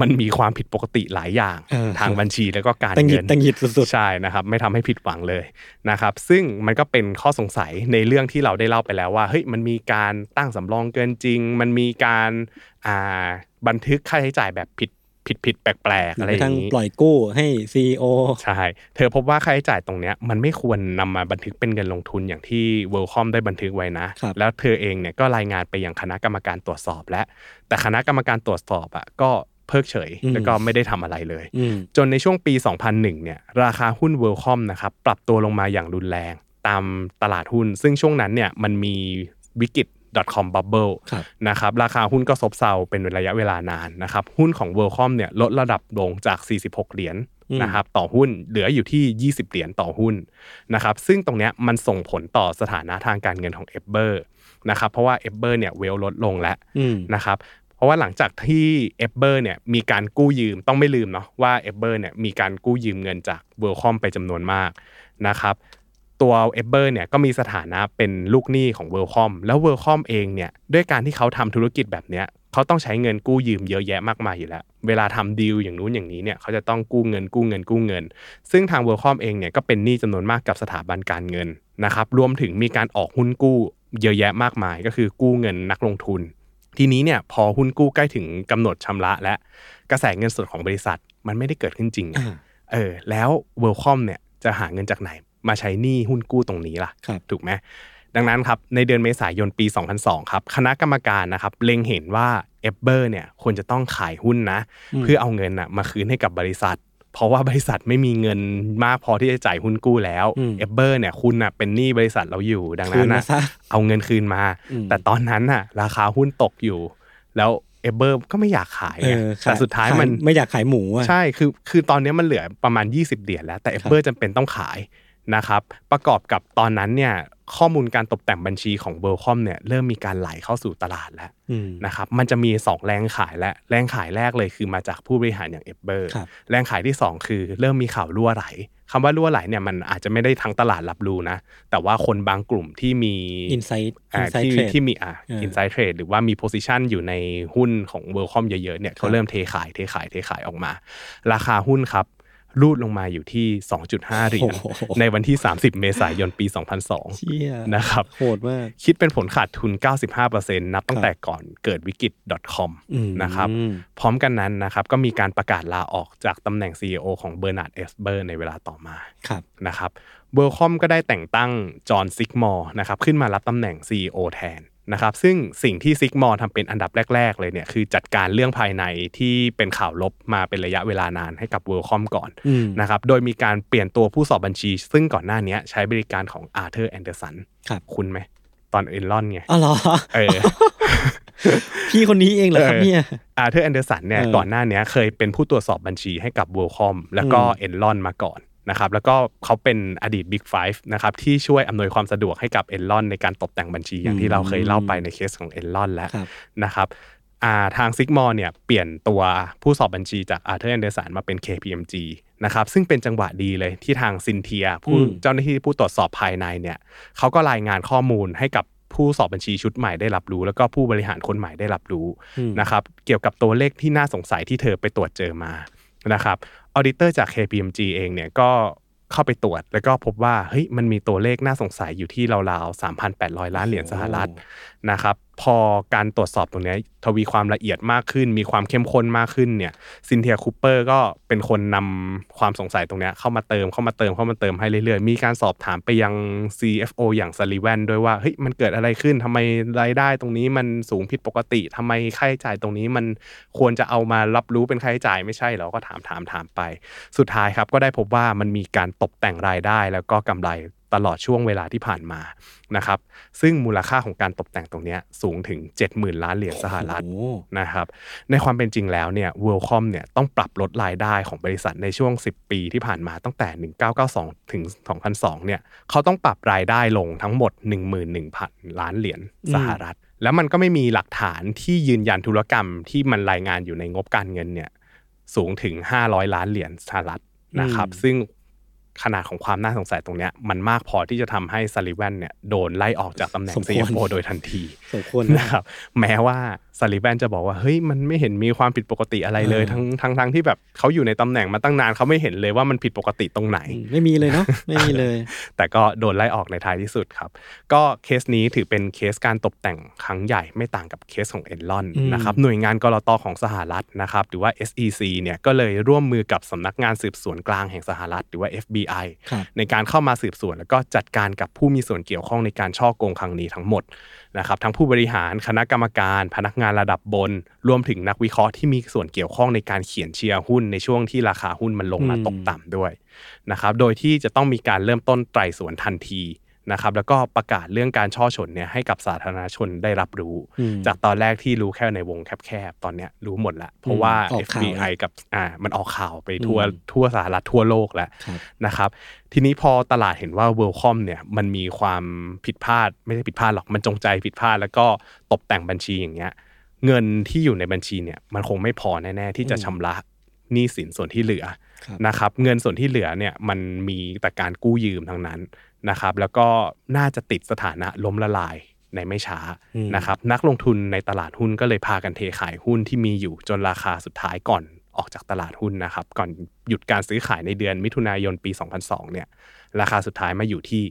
มันมีความผิดปกติหลายอย่างเออทางบัญชีแล้วก็การตังหยิเงิดนตังหยิดสุดใช่นะครับไม่ทำให้ผิดหวังเลยนะครับซึ่งมันก็เป็นข้อสงสัยในเรื่องที่เราได้เล่าไปแล้วว่าเฮ้ยมันมีการตั้งสำรองเกินจริง มันมีการอ่าบันทึกค่าใช้จ่ายแบบผิด ผิดผิดแปลกๆๆอะไรกระทั่ย่างงี้ปล่อยกู้ให้ซีอใช่ เธอพบว่าค่าใช้จ่ายตรงเนี้ยมันไม่ควรนำมาบันทึกเป็นเงินลงทุนอย่างที่ Worldcom ได้บันทึกไว้นะครับแล้วเธอเองเนี่ยก็รายงานไปยังคณะกรรมการตรวจสอบแล้วแต่คณะกรรมการตรวจสอบอะก็เพิกเฉยแล้วก็ไม่ได้ทำอะไรเลยอืมจนในช่วงปี 2001 เนี่ยราคาหุ้น Worldcom นะครับปรับตัวลงมาอย่างรุนแรงตามตลาดหุ้น ซึ่งช่วงนั้นเนี่ยมันมีวิกฤต .com bubble ครับนะครับราคาหุ้นก็ซบเซาเป็นระยะเวลานานนะครับหุ้นของ Worldcom เนี่ยลดระดับลงจาก 46 เหรียญอืมนะครับต่อหุ้นเหลืออยู่ที่ 20 เหรียญต่อหุ้นนะครับซึ่งตรงเนี้ยมันส่งผลต่อสถานะทางการเงินของ e b e r นะครับเพราะว่า e b e r เนี่ยเวลลดลงแล้วอืมนะครับเพราะว่าหลังจากที่ e b e r เนี่ยมีการกู้ยืมต้องไม่ลืมเนาะว่า e b e r เนี่ยมีการกู้ยืมเงินจาก Worldcom ไปจำนวนมากนะครับ ตัวเอเบอร์เนี่ยก็มีสถานะเป็นลูกหนี้ของ w o r l d c o m แล้ว w o r l d c o m เองเนี่ยด้วยการที่เขาทำธุรกิจแบบเนี้ยเขาต้องใช้เงินกู้ยืมเยอะแยะมากมายอยู่แล้ว เวลาทำดีลอย่างนู้นอย่างนี้เนี่ยเขาจะต้องกู้เงินกู้เงินกู้เงิน ซึ่งทาง w o r l d c o m เองเนี่ยก็เป็นหนี้จำนวนมากกับสถาบันการเงินนะครับรวมถึงมีการออกหุ้นกู้เยอะแยะมากมาย ก็คือกู้เงินนักลงทุน ทีนี้เนี่ยพอหุ้นกู้ใกล้ถึงกำหนดชำระและกระแสเงินสดของบริษัทมันไม่ได้เกิดขึ้นจริงไงอ่าเออแล้วเวลคอมเนี่ยจะหาเงินจากไหน มาใช้หนี้หุ้นกู้ตรงนี้ล่ะครับถูกไหมดังนั้นครับในเดือนเมษายนปี 2002 ครับคณะกรรมการนะครับเล็งเห็นว่าเอเบอร์เนี่ยควรจะต้องขายหุ้นนะ เพื่อเอาเงินน่ะมาคืนให้กับบริษัท เพราะว่าบริษัทไม่มีเงินมากพอที่จะจ่ายหุ้นกู้แล้วอืมเอเบอร์เนี่ยคุณน่ะเป็นหนี้บริษัทเราอยู่ดังคืนั้นนมาน่ะซะเอาเงินคืนมาอืมแต่ตอนนั้นน่ะราคาหุ้นตกอยู่ แล้วเอเบอร์ก็ไม่อยากขายเอไงอแต่สุดท้ายมันไม่อยากขายหมูอะใช่คือคือตอนนี้มันเหลือประมาณ 20 เหรียญแล้วแต่เอเบอร์จำเป็นต้องขาย นะครับประกอบกับตอนนั้นเนี่ยข้อมูลการตกแต่งบัญชีของ WorldCom เนี่ยเริ่มมีการไหลเข้าสู่ตลาดแล้วอืมนะครับมันจะมี 2 แรงขายและแรงขายแรกเลยคือมาจากผู้บริหารอย่าง Ebbers ครับแรงขายที่ 2 คือเริ่มมีข่าวรั่วไหลคำว่ารั่วไหลเนี่ยมันอาจจะไม่ได้ทั้งตลาดรับรู้นะ แต่ว่าคนบางกลุ่มที่มี inside อิ inside เทรดที่มีอ่าเอออิอินไซต์เทรดหรือว่ามี position อยู่ในหุ้นของ WorldCom เยอะๆเนี่ยเขาเริ่มเทขายเทขายเทขายออกมา ราคาหุ้นครับ รูดลงมาอยู่ที่ 2.5 เหรียญโอ้โหในวันที่ 30 เมษายนปี 2002เชี่ยนะครับโหดมาก คิดเป็นผลขาดทุน 95%นับตั้งแต่ก่อนเกิดวิกฤต .com อืมนะครับ พร้อมกันนั้นนะครับก็มีการประกาศลาออกจากตำแหน่ง CEO ของ Bernard Ebbers ในเวลาต่อมาครับนะครับ WorldCom ก็ได้แต่งตั้งจอห์นซิกมอร์นะครับขึ้นมารับตำแหน่ง CEO แทน นะครับซึ่งสิ่งที่ซิกมอร์ทำเป็นอันดับแรก ๆ เลยเนี่ยคือจัดการเรื่องภายในที่เป็นข่าวลบมาเป็นระยะเวลานานให้กับ WorldCom ก่อนอืมนะครับโดยมีการเปลี่ยนตัวผู้สอบบัญชี ซึ่งก่อนหน้านี้ใช้บริการของอาร์เธอร์แอนเดอร์สันครับคุ้นไหมตอน Enron ไงอ๋อเหรอเออพี่คนนี้เองเหรอครับเนี่ยอาร์เธอร์แอนเดอร์สันเนี่ยเออก่อนหน้าเนี้ยเคยเป็นผู้ตรวจสอบบัญชีให้กับ w o r l d c o m แล้วก็อืม Enron มาก่อน นะครับแล้วก็เขาเป็นอดีต Big Five นะครับที่ช่วยอำนวยความสะดวกให้กับ Enron ในการตกแต่งบัญชีอย่างที่เราเคยเล่าไปในเคสของ Enron แล้วครับนะครับอ่าทางซิกมอร์เนี่ยเปลี่ยนตัวผู้สอบบัญชีจากอาร์เธอร์แอนเดอร์สันมาเป็น KPMG นะครับซึ่งเป็นจังหวะดีเลยที่ทางซินเทีย ผู้อืมเจ้าหน้าที่ผู้ตรวจสอบภายในเนี่ยเขาก็รายงานข้อมูลให้กับผู้สอบบัญชีชุดใหม่ได้รับรู้ แล้วก็ผู้บริหารคนใหม่ได้รับรู้อืมนะครับเกี่ยวกับตัวเลขที่น่าสงสัยที่เธอไปตรวจเจอมานะครับ auditor จาก KPMG เองเนี่ยก็เข้าไปตรวจ แล้วก็พบว่าเฮ้ยมันมีตัวเลขน่าสงสัยอยู่ที่ราวๆ3,800 ล้านเหรียญสหรัฐ นะครับพอการตรวจสอบตรงนี้ทวีความละเอียดมากขึ้น มีความเข้มข้นมากขึ้นเนี่ยซินเทียคูเปอร์ก็เป็นคนนำความสงสัยตรงนี้เข้ามาเติมเข้ามาเติมเข้ามาเติมให้เรื่อยๆ มีการสอบถามไปยัง CFO อย่างซาลิแวนด้วยว่าเฮ้ยมันเกิดอะไรขึ้นทำไมรายได้ตรงนี้มันสูงผิดปกติทำไมค่าใช้จ่ายตรงนี้มันควรจะเอามารับรู้เป็นค่าใช้จ่ายไม่ใช่เหรอก็ถามถามถามไป สุดท้ายครับก็ได้พบว่ามันมีการตกแต่งรายได้แล้วก็กำไร ตลอดช่วงเวลาที่ผ่านมานะครับซึ่งมูลค่าของการตกแต่งตรงเนี้ยสูงถึง 70,000 ล้านเหรียญสหรัฐโอ้นะครับในความเป็นจริงแล้วเนี่ย WorldCom เนี่ยต้องปรับลดรายได้ของบริษัทในช่วง 10 ปีที่ผ่านมาตั้งแต่ 1992 ถึง 2002 เนี่ยเขาต้องปรับรายได้ลงทั้งหมด 11,000 ล้านเหรียญสหรัฐ แล้วมันก็ไม่มีหลักฐานที่ยืนยันธุรกรรมที่มันรายงานอยู่ในงบการเงินเนี่ยสูงถึง 500 ล้านเหรียญสหรัฐนะครับอืมซึ่ง ขนาดของความน่าสงสัยตรงเนี้ยมันมากพอที่จะทำให้ซาลิแวนเนี่ยโดนไล่ออกจากตำแหน่งสมควร CFO โดยทันทีสมควรนะนะครับแม้ว่าซาลิแวนจะบอกว่าเฮ้ยมันไม่เห็นมีความผิดปกติอะไรเลยเออทั้งทั้งทั้งที่แบบเขาอยู่ในตำแหน่งมาตั้งนานเขาไม่เห็นเลยว่ามันผิดปกติตรงไหนอืมไม่มีเลยเนาะไม่มีเลย แต่ก็โดนไล่ออกในท้ายที่สุดครับ ก็เคสนี้ถือเป็นเคสการตกแต่งครั้งใหญ่ไม่ต่างกับเคสของเอ็นลอนอืมนะครับหน่วยงานกรตของสหรัฐนะครับหรือว่า SEC เนี่ยก็เลยร่วมมือกับสำนักงานสืบสวนกลางแห่งสหรัฐ หรือว่า FBI ครับในการเข้ามาสืบสวน แล้วก็จัดการกับผู้มีส่วนเกี่ยวข้องในการช่อโกงครั้งนี้ทั้งหมดนะครับทั้งผู้บริหารคณะกรรมการ พนักงานระดับบน รวมถึงนักวิเคราะห์ที่มีส่วนเกี่ยวข้องในการเขียนเชียร์หุ้นในช่วงที่ราคาหุ้นมันลงมาอืมตกต่ำด้วยนะครับโดยที่จะต้องมีการเริ่มต้นไตร่สวนทันที นะครับแล้วก็ประกาศเรื่องการช่อชนเนี่ยให้กับสาธารณชนได้รับรู้อืมจากตอนแรกที่รู้แค่ในวงแคบๆตอนเนี้ยรู้หมดแล้วเพราะว่าออกข่าว FBI กับอ่ามันออกข่าวไปทั่วอืมทั่วสหรัฐทั่วโลกแล้วครับนะครับ ทีนี้พอตลาดเห็นว่า w o r l c o m เนี่ยมันมีความผิดพลาดไม่ใช่ผิดพลาดหรอกมันจงใจผิดพลาด แล้วก็ตกแต่งบัญชีอย่างเงี้ยเงินที่อยู่ในบัญชีเนี่ยมันคงไม่พอแน่ๆที่จะอืมชำระหนี้สินส่วนที่เหลือครับนะครับเงินส่วนที่เหลือเนี่ยมันมีแต่การกู้ยืมทั้งนั้น นะครับแล้วก็น่าจะติดสถานะล้มละลายในไม่ช้าอืมนะครับนักลงทุนในตลาดหุ้นก็เลยพากันเทขายหุ้นที่มีอยู่จนราคาสุดท้ายก่อนออกจากตลาดหุ้นนะครับ ก่อนหยุดการซื้อขายในเดือนมิถุนายนปี 2002 เนี่ย ราคาสุดท้ายมาอยู่ที่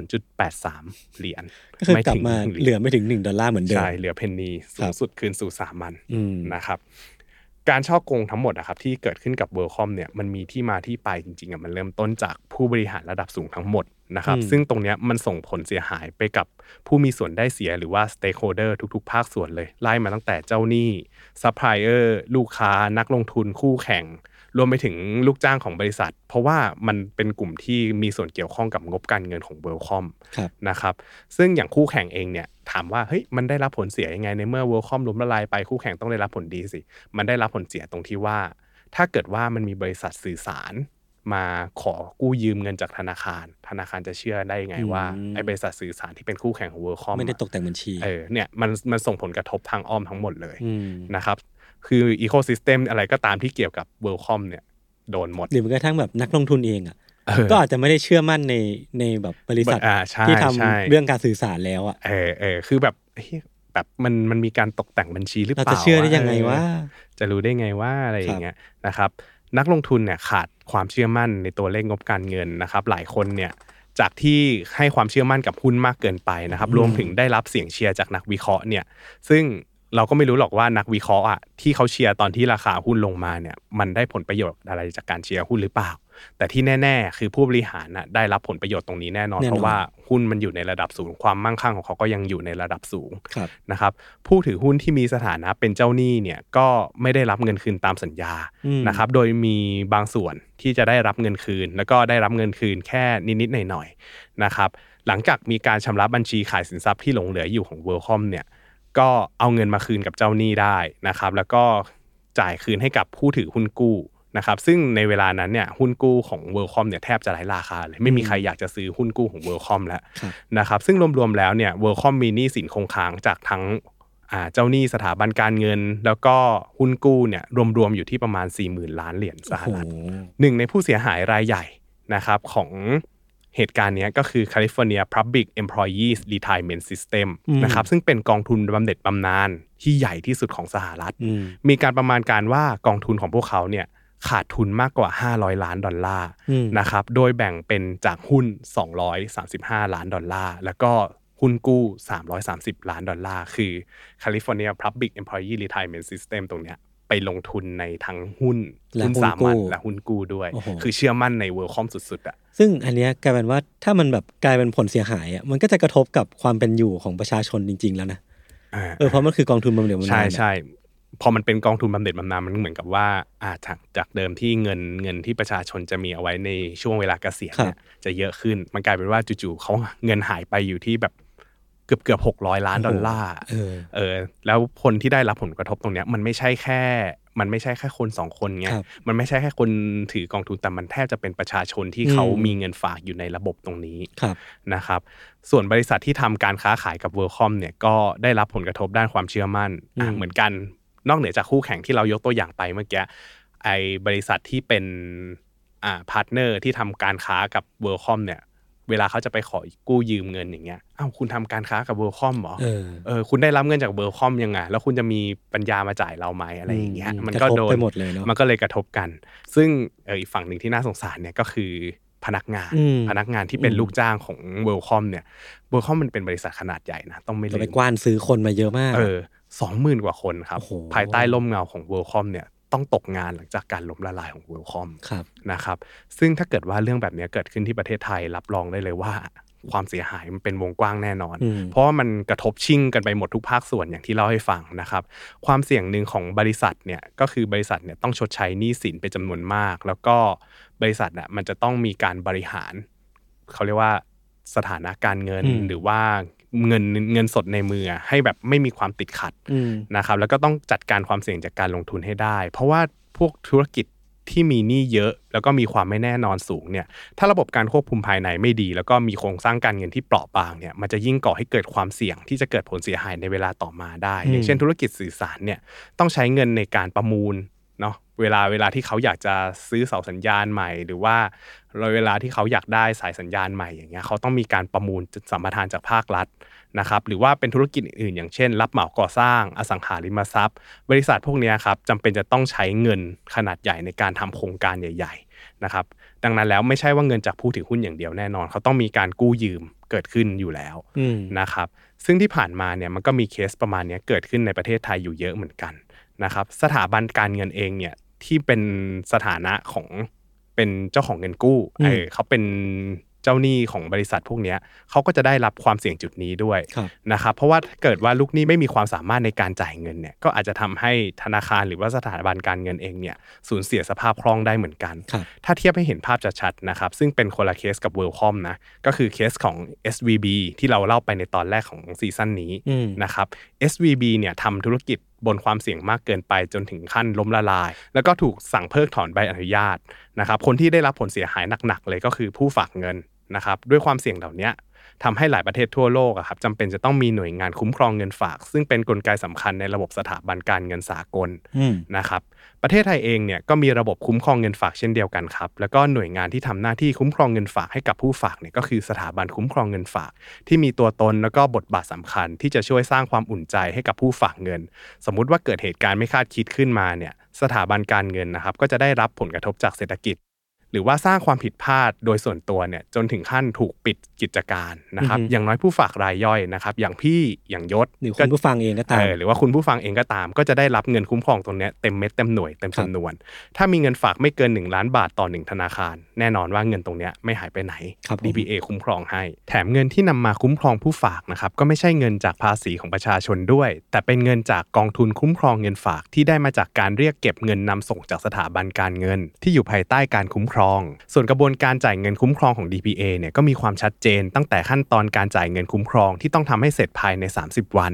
0.83 เหรียญก็คือกลับถึงมา1เหลือไม่ถึงหนึ่งดอลลาร์เหมือนเดิม ใช่ เหลือเพนนีครับสูงสุดคืนสู่สามัญอืมนะครับ การฉ้อโกงทั้งหมดนะครับที่เกิดขึ้นกับ WorldCom เนี่ยมันมีที่มาที่ไปจริงๆอะมันเริ่มต้นจากผู้บริหารระดับสูงทั้งหมด นะครับอืมซึ่งตรงเนี้ยมันส่งผลเสียหายไปกับผู้มีส่วนได้เสียหรือว่า stakeholder ทุก ๆ ภาคส่วนเลย ไล่มาตั้งแต่เจ้าหนี้ซัพพลายเออร์ลูกค้านักลงทุนคู่แข่ง รวมไปถึงลูกจ้างของบริษัท เพราะว่ามันเป็นกลุ่มที่มีส่วนเกี่ยวข้องกับงบการเงินของ WorldCom ครับนะครับซึ่งอย่างคู่แข่งเองเนี่ยถามว่าเฮ้ยมันได้รับผลเสียยังไงในเมื่อ w o r l d c o m ล้มละลายไปคู่แข่งต้องได้รับผลดีสิมันได้รับผลเสียตรงที่ว่า ถ้าเกิดว่ามันมีบริษัทสื่อสาร มาขอกู้ยืมเงินจากธนาคาร ธนาคารจะเชื่อได้ยังไงว่าอืมไอ้บริษัทสื่อสารที่เป็นคู่แข่งของ w o r l d c o m ไม่ได้ตกแต่งบัญชีเออเนี่ยมันมันส่งผลกระทบทางอ้อมทั้งหมดเลยอืมนะครับคืออีโค y ิสเต็มอะไรก็ตามที่เกี่ยวกับ w o r l d c o m เนี่ยโดนหมดหรือแม้กระทั่งแบบนักลงทุนเองอะเออก็อาจจะไม่ได้เชื่อมั่นในในแบบบริษัทอ่าใช่ที่ทำใช่เรื่องการสื่อสารแล้วอะเออเออคือแบบเฮ้ยแบบมันมันมีการตกแต่งบัญชีหรือเปเราล่าจะเชื่อได้ยังไงวะเออจะรู้ได้ไงว่าอะไรอย่างเงี้ยนะครับ นักลงทุนเนี่ยขาดความเชื่อมั่นในตัวเลขงบการเงินนะครับ หลายคนเนี่ยจากที่ให้ความเชื่อมั่นกับหุ้นมากเกินไปนะครับอืมรวมถึงได้รับเสียงเชียร์จากนักวิเคราะห์เนี่ย ซึ่งเราก็ไม่รู้หรอกว่านักวิเคราะห์อะที่เขาเชียร์ตอนที่ราคาหุ้นลงมาเนี่ย มันได้ผลประโยชน์อะไรจากการเชียร์หุ้นหรือเปล่า แต่ที่แน่ ๆ คือผู้บริหารน่ะได้รับผลประโยชน์ตรงนี้แน่นอนแน่นอนเพราะว่า หุ้นมันอยู่ในระดับสูง ความมั่งคั่งของเขาก็ยังอยู่ในระดับสูงครับนะครับผู้ถือหุ้นที่มีสถานะเป็นเจ้าหนี้เนี่ยก็ไม่ได้รับเงินคืนตามสัญญาอืมนะครับโดยมีบางส่วนที่จะได้รับเงินคืน แล้วก็ได้รับเงินคืนแค่นิดๆหน่อยๆนะครับหลังจากมีการชำระบัญชีขายสินทรัพย์ที่หลงเหลืออยู่ของ w o r l d c o m เนี่ยก็เอาเงินมาคืนกับเจ้าหนี้ได้นะครับแล้วก็จ่ายคืนให้กับผู้ถือหุ้นกู้ นะครับซึ่งในเวลานั้นเนี่ยหุ้นกู้ของ w o r l d c o m เนี่ยแทบจะไร้ราคาเลยไม่มีใครอยากจะซื้อหุ้นกู้ของ w o r l d c o m แล้วครับนะครับซึ่งรวมๆแล้วเนี่ย w o r l d c o m มีหนี้สินคงค้างจากทั้งอ่าเจ้าหนี้สถาบันการเงิน แล้วก็หุ้นกู้เนี่ยรวมๆอยู่ที่ประมาณ 40,000 ล้านเหรียญสหโอ้โหรัฐหนึ่งในผู้เสียหายรายใหญ่นะครับของเหตุการณ์เนี้ยก็คือ California Public Employees Retirement System อืมนะครับซึ่งเป็นกองทุนบำเหน็จบำนาญที่ใหญ่ที่สุดของสหรัฐอืมมีการประมาณการว่ากองทุนของพวกเขาเนี่ย ขาดทุนมากกว่า 500 ล้านดอลลาร์อืมนะครับ โดยแบ่งเป็นจากหุ้น 235 ล้านดอลลาร์ แล้วก็หุ้นกู้ 330 ล้านดอลลาร์ คือ California Public Employee Retirement System ตรงเนี้ยไปลงทุนในทั้งหุ้นและหุ้นหุ้นสามัญกู้และหุ้นกู้ด้วยโอ้โหคือเชื่อมั่นใน WorldCom สุดๆอะซึ่งอันเนี้ยกลายเป็นว่าถ้ามันแบบกลายเป็นผลเสียหายอะมันก็จะกระทบกับความเป็นอยู่ของประชาชนจริง ๆ แล้วนะเออเพราะมันคือกองทุนบำเหน็จบำนาญใช่เนี่ยใช่ พอมันเป็นกองทุนบำเหน็จบำนาญมันเหมือนกับว่าอาจากจากเดิมที่เงินเงินที่ประชาชนจะมีเอาไว้ในช่วงเวลาเกษียณเนี่ยจะเยอะขึ้น มันกลายเป็นว่าจู่ๆเขาเงินหายไปอยู่ที่แบบเกือบเกือบหกร้อยล้านดอลลาร์เออเออแล้วคนที่ได้รับผลกระทบตรงเนี้ย มันไม่ใช่แค่ มันไม่ใช่แค่คนสองคนไงครับมันไม่ใช่แค่คนถือกองทุนแต่มันแทบจะเป็นประชาชนที่อืมเขามีเงินฝากอยู่ในระบบตรงนี้ครับนะครับ ส่วนบริษัทที่ทำการค้าขายกับ WorldCom เนี่ยก็ได้รับผลกระทบด้านความเชื่อมั่นอะอืมเหมือนกัน นอกเหนือจากคู่แข่งที่เรายกตัวอย่างไปเมื่อกี้ไอบริษัทที่เป็นอ่า partner ที่ทำการค้ากับ WorldCom เนี่ย เวลาเขาจะไปขอกู้ยืมเงินอย่างเงี้ยอ้าวคุณทำการค้ากับ WorldCom เหรอเออเออคุณได้รับเงินจาก WorldCom ยังไงแล้วคุณจะมีปัญญามาจ่ายเราไหมอะไรอย่างเงี้ยอืมมันก็กระทบโดนไปหมดเลยเนอะมันก็เลยกระทบกัน ซึ่งเอออีกฝั่งหนึ่งที่น่าสงสารเนี่ยก็คือพนักงานอืมพนักงานที่เป็นอืมลูกจ้างของ WorldCom เนี่ย WorldCom มันเป็นบริษัทขนาดใหญ่นะเราต้องไม่เราลืไปกว้านซื้อคนมาเยอะมากเออ สองหมื่นกว่าคนครับโอ้โหภายใต้ร่มเงาของ WorldCom เนี่ยต้องตกงานหลังจากการล้มละลายของ WorldCom ครับนะครับซึ่งถ้าเกิดว่าเรื่องแบบนี้เกิดขึ้นที่ประเทศไทยรับรองได้เลยว่าความเสียหายมันเป็นวงกว้างแน่นอนอืมเพราะว่ามันกระทบชิ่งกันไปหมดทุกภาคส่วนอย่างที่เล่าให้ฟังนะครับ ความเสี่ยงหนึ่งของบริษัทเนี่ยก็คือบริษัทเนี่ยต้องชดใช้หนี้สินเป็นจำนวนมาก แล้วก็บริษัทอะมันจะต้องมีการบริหาร เขาเรียกว่าสถานะการเงินอืมหรือว่า เงินเงินสดในมือให้แบบไม่มีความติดขัดอืมนะครับ แล้วก็ต้องจัดการความเสี่ยงจากการลงทุนให้ได้ เพราะว่าพวกธุรกิจที่มีหนี้เยอะแล้วก็มีความไม่แน่นอนสูงเนี่ยถ้าระบบการควบคุมภายในไม่ดี แล้วก็มีโครงสร้างการเงินที่เปราะบางเนี่ยมันจะยิ่งก่อให้เกิดความเสี่ยงที่จะเกิดผลเสียหายในเวลาต่อมาได้อืมอย่างเช่นธุรกิจสื่อสารเนี่ยต้องใช้เงินในการประมูลเนาะ เวลาเวลาที่เขาอยากจะซื้อเสาสัญญาณใหม่ หรือว่าเวลาที่เขาอยากได้สายสัญญาณใหม่อย่างเงี้ยเขาต้องมีการประมูลสัมปทานจากภาครัฐนะครับหรือว่าเป็นธุรกิจอื่นๆอย่างเช่น รับเหมาก่อสร้างอสังหาริมทรัพย์ บริษัทพวกเนี้ยครับจำเป็นจะต้องใช้เงินขนาดใหญ่ในการทำโครงการใหญ่ ๆนะครับ ดังนั้นแล้วไม่ใช่ว่าเงินจากผู้ถือหุ้นอย่างเดียวแน่นอน เขาต้องมีการกู้ยืมเกิดขึ้นอยู่แล้วอืมนะครับ ซึ่งที่ผ่านมาเนี่ยมันก็มีเคสประมาณเนี้ยเกิดขึ้นในประเทศไทยอยู่เยอะเหมือนกันนะครับสถาบันการเงินเองเนี่ย ที่เป็นสถานะของเป็นเจ้าของเงินกู้อืมเออเขาเป็นเจ้าหนี้ของบริษัทพวกเนี้ยเขาก็จะได้รับความเสี่ยงจุดนี้ด้วยครับนะครับเพราะว่าถ้าเกิดว่าลูกหนี้ไม่มีความสามารถในการจ่ายเงินเนี่ยก็อาจจะทำให้ธนาคารหรือว่าสถาบันการเงินเองเนี่ยสูญเสียสภาพคล่องได้เหมือนกันครับถ้าเทียบให้เห็นภาพชัดๆนะครับซึ่งเป็นคนละเคสกับ w o r l d c o m นะก็คือเคสของ SVB ที่เราเล่าไปในตอนแรกของซีซั่นนี้อืมนะครับ SVB เนี่ยทำธุรกิจ บนความเสี่ยงมากเกินไปจนถึงขั้นล้มละลาย แล้วก็ถูกสั่งเพิกถอนใบอนุญาตนะครับคนที่ได้รับผลเสียหายหนักๆเลยก็คือผู้ฝากเงินนะครับด้วยความเสี่ยงเหล่านี้ ทำให้หลายประเทศทั่วโลกอะครับจำเป็นจะต้องมีหน่วยงานคุ้มครองเงินฝาก ซึ่งเป็นนกลไกสำคัญในระบบสถาบันการเงินสากลอืมนะครับประเทศไทยเองเนี่ยก็มีระบบคุ้มครองเงินฝากเช่นเดียวกันครับแล้วก็หน่วยงานที่ทำหน้าที่คุ้มครองเงินฝากให้กับผู้ฝากเนี่ยก็คือสถาบันคุ้มครองเงินฝาก ที่มีตัวตนแล้วก็บทบาทสำคัญ ที่จะช่วยสร้างความอุ่นใจให้กับผู้ฝากเงิน สมมุติว่าเกิดเหตุการณ์ไม่คาดคิดขึ้นมาเนี่ยสถาบันการเงินนะครับก็จะได้รับผลกระทบจากเศรษฐกิจ หรือว่าสร้างความผิดพลาดโดยส่วนตัวเนี่ยจนถึงขั้นถูกปิดกิจการนะครับอือฮึอย่างน้อยผู้ฝากรายย่อยนะครับอย่างพี่อย่างยศหรือก็คุณผู้ฟังเองก็ตามเออหรือว่าคุณผู้ฟังเองก็ตาม ก็จะได้รับเงินคุ้มครองตรงเนี้ยเต็มเม็ดเต็มหน่วยเต็มครับจำนวน ถ้ามีเงินฝากไม่เกิน 1 ล้านบาทต่อหนึ่งธนาคาร แน่นอนว่าเงินตรงเนี้ยไม่หายไปไหนครับผม DPA คุ้มครองให้ แถมเงินที่นำมาคุ้มครองผู้ฝากนะครับก็ไม่ใช่เงินจากภาษีของประชาชนด้วย แต่เป็นเงินจากกองทุนคุ้มครองเงินฝากที่ได้มาจากการเรียกเก็บเงินนำส่งจากสถาบันการเงิน ที่อยู่ภายใต้การคุ้มครรอง ส่วนกระบวนการจ่ายเงินคุ้มครองของ DPA เนี่ยก็มีความชัดเจนตั้งแต่ขั้นตอนการจ่ายเงินคุ้มครองที่ต้องทำให้เสร็จภายใน 30 วัน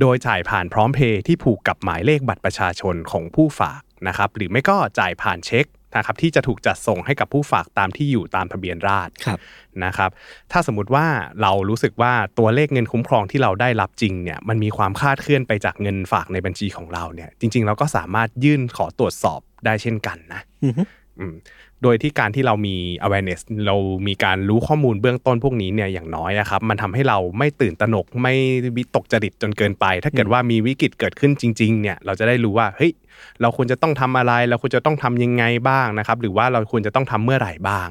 โดยจ่ายผ่านพร้อมเพย์ที่ผูกกับหมายเลขบัตรประชาชนของผู้ฝากนะครับหรือไม่ก็จ่ายผ่านเช็คนะครับที่จะถูกจัดส่งให้กับผู้ฝากตามที่อยู่ตามทะเบียนราษฎรครับนะครับถ้าสมมติว่าเรารู้สึกว่าตัวเลขเงินคุ้มครองที่เราได้รับจริงเนี่ยมันมีความคลาดเคลื่อนไปจากเงินฝากในบัญชีของเราเนี่ยจริง ๆ เราก็สามารถยื่นขอตรวจสอบได้เช่นกันนะอือฮึอืม โดยที่การที่เรามี awareness เรามีการรู้ข้อมูลเบื้องต้นพวกนี้เนี่ยอย่างน้อยอะครับมันทำให้เราไม่ตื่นตระหนกไม่วิตกจริตจนเกินไป ถ้าเกิดว่ามีวิกฤตเกิดขึ้นจริง ๆ เนี่ยเราจะได้รู้ว่าเฮ้ยเราควรจะต้องทำอะไร เราควรจะต้องทำยังไงบ้างนะครับ หรือว่าเราควรจะต้องทำเมื่อไหร่บ้าง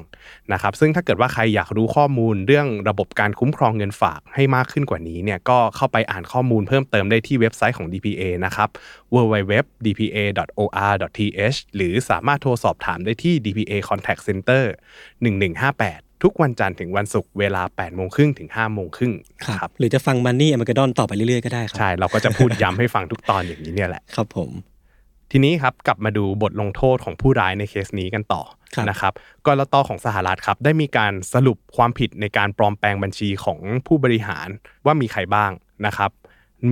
นะครับ ซึ่งถ้าเกิดว่าใครอยากรู้ข้อมูลเรื่องระบบการคุ้มครองเงินฝากให้มากขึ้นกว่านี้เนี่ยก็เข้าไปอ่านข้อมูลเพิ่มเติมได้ที่เว็บไซต์ของ DPA นะครับ www.dpa.or.th หรือสามารถโทรสอบถามได้ที่ DPA Contact Center 1158 ทุกวันจันทร์ถึงวันศุกร์เวลา8โมงครึ่งถึง5โมงครึ่งครับนะครับหรือจะฟัง Money Armageddon ต่อไปเรื่อยๆ ก็ได้ครับใช่ เราก็จะพูดย้ำให้ฟังทุกตอนอย่างนี้เนี่ยแหละ ครับผม ทีนี้ครับกลับมาดูบทลงโทษของผู้ร้ายในเคสนี้กันต่อครับนะครับก.ล.ต.ของสหรัฐครับได้มีการสรุปความผิดในการปลอมแปลงบัญชีของผู้บริหารว่ามีใครบ้างนะครับ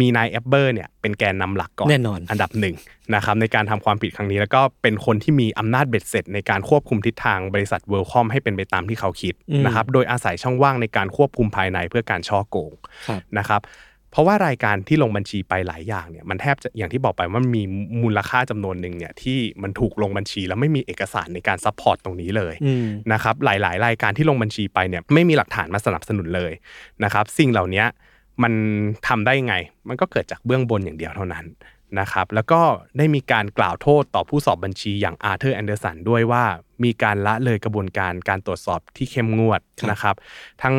มีนายเอบเบอร์เนี่ยเป็นแกนนำหลักก่อนแน่นอนอันดับหนึ่งนะครับในการทำความผิดครั้งนี้แล้วก็เป็นคนที่มีอำนาจเบ็ดเสร็จ ในการควบคุมทิศทางบริษัท WorldCom ให้เป็นไปตามที่เขาคิดอืมนะครับโดยอาศัยช่องว่างในการควบคุมภายในเพื่อการฉ้อโกงครับนะครับเพราะว่ารายการที่ลงบัญชีไปหลายอย่างเนี่ยมันแทบจะอย่างที่บอกไปว่ามันมีมูลค่าจำนวนหนึ่งเนี่ยที่มันถูกลงบัญชีแล้วไม่มีเอกสารในการ support ตรงนี้เลยอืมนะครับหลาย ๆ รายการที่ลงบัญชีไปเนี่ยไม่มีหลักฐานมาสนับสนุนเลยนะครับสิ่งเหล่านี้ มันทำได้ไง มันก็เกิดจากเบื้องบนอย่างเดียวเท่านั้นนะครับ แล้วก็ได้มีการกล่าวโทษต่อผู้สอบบัญชีอย่าง Arthur Andersen ด้วยว่ามีการละเลยกระบวนการการตรวจสอบที่เข้มงวดครับนะครับ ทั้ง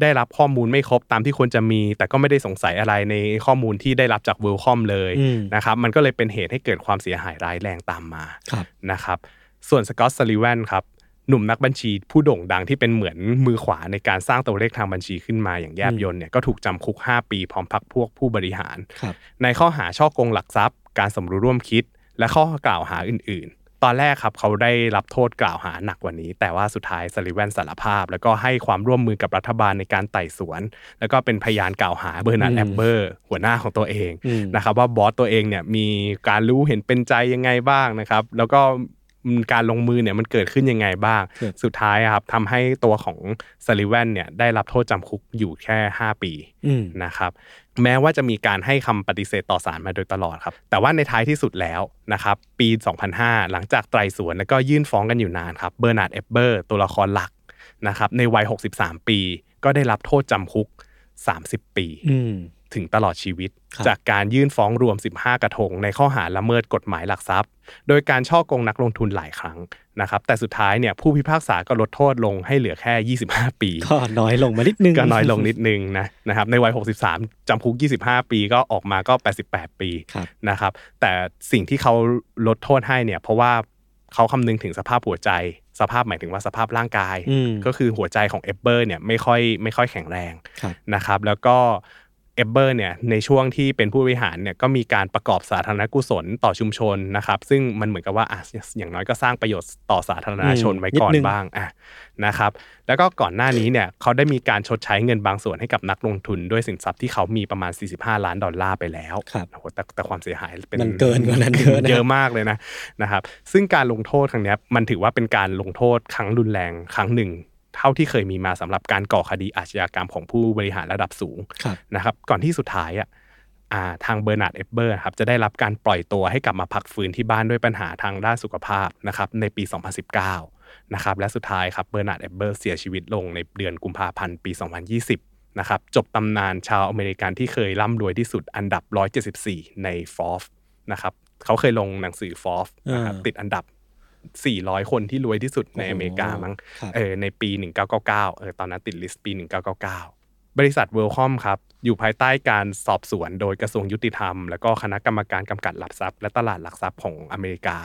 ได้รับข้อมูลไม่ครบตามที่ควรจะมี แต่ก็ไม่ได้สงสัยอะไรในข้อมูลที่ได้รับจาก WorldCom เลยอืมนะครับ มันก็เลยเป็นเหตุให้เกิดความเสียหายร้ายแรงตามมาครับนะครับ ส่วนสกอตต์ซัลลิแวนครับ หนุ่มนักบัญชีผู้โด่งดังที่เป็นเหมือนมือขวาในการสร้างตัวเลขทางบัญชีขึ้นมาอย่างแยบยลเนี่ยก็ถูกจำคุก 5 ปีพร้อมพรรคพวกผู้บริหารครับในข้อหาฉ้อโกงหลักทรัพย์ การสมรู้ร่วมคิด และข้อกล่าวหาอื่น ๆ ตอนแรกครับเขาได้รับโทษกล่าวหาหนักกว่านี้ แต่ว่าสุดท้ายซัลลิแวนสารภาพ แล้วก็ให้ความร่วมมือกับรัฐบาลในการไต่สวน แล้วก็เป็นพยานกล่าวหาเบอร์นาร์ดอืมแอบเบอร์หัวหน้าของตัวเองอืมนะครับว่าบอสตัวเองเนี่ยมีการรู้เห็นเป็นใจยังไงบ้างนะครับแล้วก็ การลงมือเนี่ยมันเกิดขึ้นยังไงบ้างครับสุดท้ายอะครับทำให้ตัวของซัลลิแวนเนี่ยได้รับโทษจำคุกอยู่แค่ 5 ปีอืมนะครับแม้ว่าจะมีการให้คำปฏิเสธต่อศาลมาโดยตลอดครับ แต่ว่าในท้ายที่สุดแล้วนะครับปี 2005 หลังจากไต่สวนแล้วก็ยื่นฟ้องกันอยู่นานครับเบอร์นาร์ดเอบเบอร์ตัวละครหลักนะครับในวัย 63 ปี ก็ได้รับโทษจำคุก 30 ปีอืม ถึงตลอดชีวิตครับจากการยื่นฟ้องรวม 15 กระทง ในข้อหาละเมิดกฎหมายหลักทรัพย์ โดยการช่อโกงนักลงทุนหลายครั้งนะครับแต่สุดท้ายเนี่ยผู้พิพากษาก็ลดโทษลงให้เหลือแค่ 25 ปี ก็น้อยลงมานิดนึงก็น้อยลงนิดนึงนะนะครับในวัย 63 จำคุก 25 ปีก็ออกมาก็ 88 ปีครับนะครับแต่สิ่งที่เขาลดโทษให้เนี่ยเพราะว่าเขาคำนึงถึงสภาพหัวใจสภาพหมายถึงว่าสภาพร่างกายอืมก็คือหัวใจของเอเบอร์เนี่ยไม่ค่อยไม่ค่อยแข็งแรงครับนะครับแล้วก็ เอเบอร์เนี่ยในช่วงที่เป็นผู้บริหารเนี่ยก็มีการประกอบสาธารณกุศลต่อชุมชนนะครับ ซึ่งมันเหมือนกับว่าอะอย่างน้อยก็สร้างประโยชน์ต่อสาธารณชนไว้ก่อนนิดนึงบ้างอะนะครับ แล้วก็ก่อนหน้านี้เนี่ยเขาได้มีการชดใช้เงินบางส่วนให้กับนักลงทุนด้วยสินทรัพย์ที่เขามีประมาณ 45 ล้านดอลลาร์ไปแล้วครับโอ้โหแต่แต่ความเสียหายเป็นมันเกินกว่านั้นเยอะนะเยอะมากเลยนะนะครับ ซึ่งการลงโทษครั้งเนี้ยมันถือว่าเป็นการลงโทษครั้งรุนแรงครั้งหนึ่ง เท่าที่เคยมีมาสำหรับการก่อคดีอาชญากรรมของผู้บริหารระดับสูงครับนะครับ ก่อนที่สุดท้ายอะอ่าทางเบอร์นาร์ดเอบเบอร์ครับจะได้รับการปล่อยตัวให้กลับมาพักฟื้นที่บ้านด้วยปัญหาทางด้านสุขภาพนะครับในปี 2019 นะครับและสุดท้ายครับเบอร์นาร์ดเอบเบอร์เสียชีวิตลงในเดือนกุมภาพันธ์ปี 2020 นะครับจบตำนานชาวอเมริกันที่เคยร่ำรวยที่สุดอันดับ 174 ในฟอร์นะครับเขาเคยลงหนังสือฟอร์นะครับอ่าติดอันดับ 400 คนที่รวยที่สุดในอเมริกามั้งครับเออในปี 1999เออตอนนั้นติด list ปี 1999 บริษัท WorldCom ครับ อยู่ภายใต้การสอบสวนโดยกระทรวงยุติธรรม แล้วก็คณะกรรมการกำกับหลักทรัพย์และตลาดหลักทรัพย์ของอเมริกา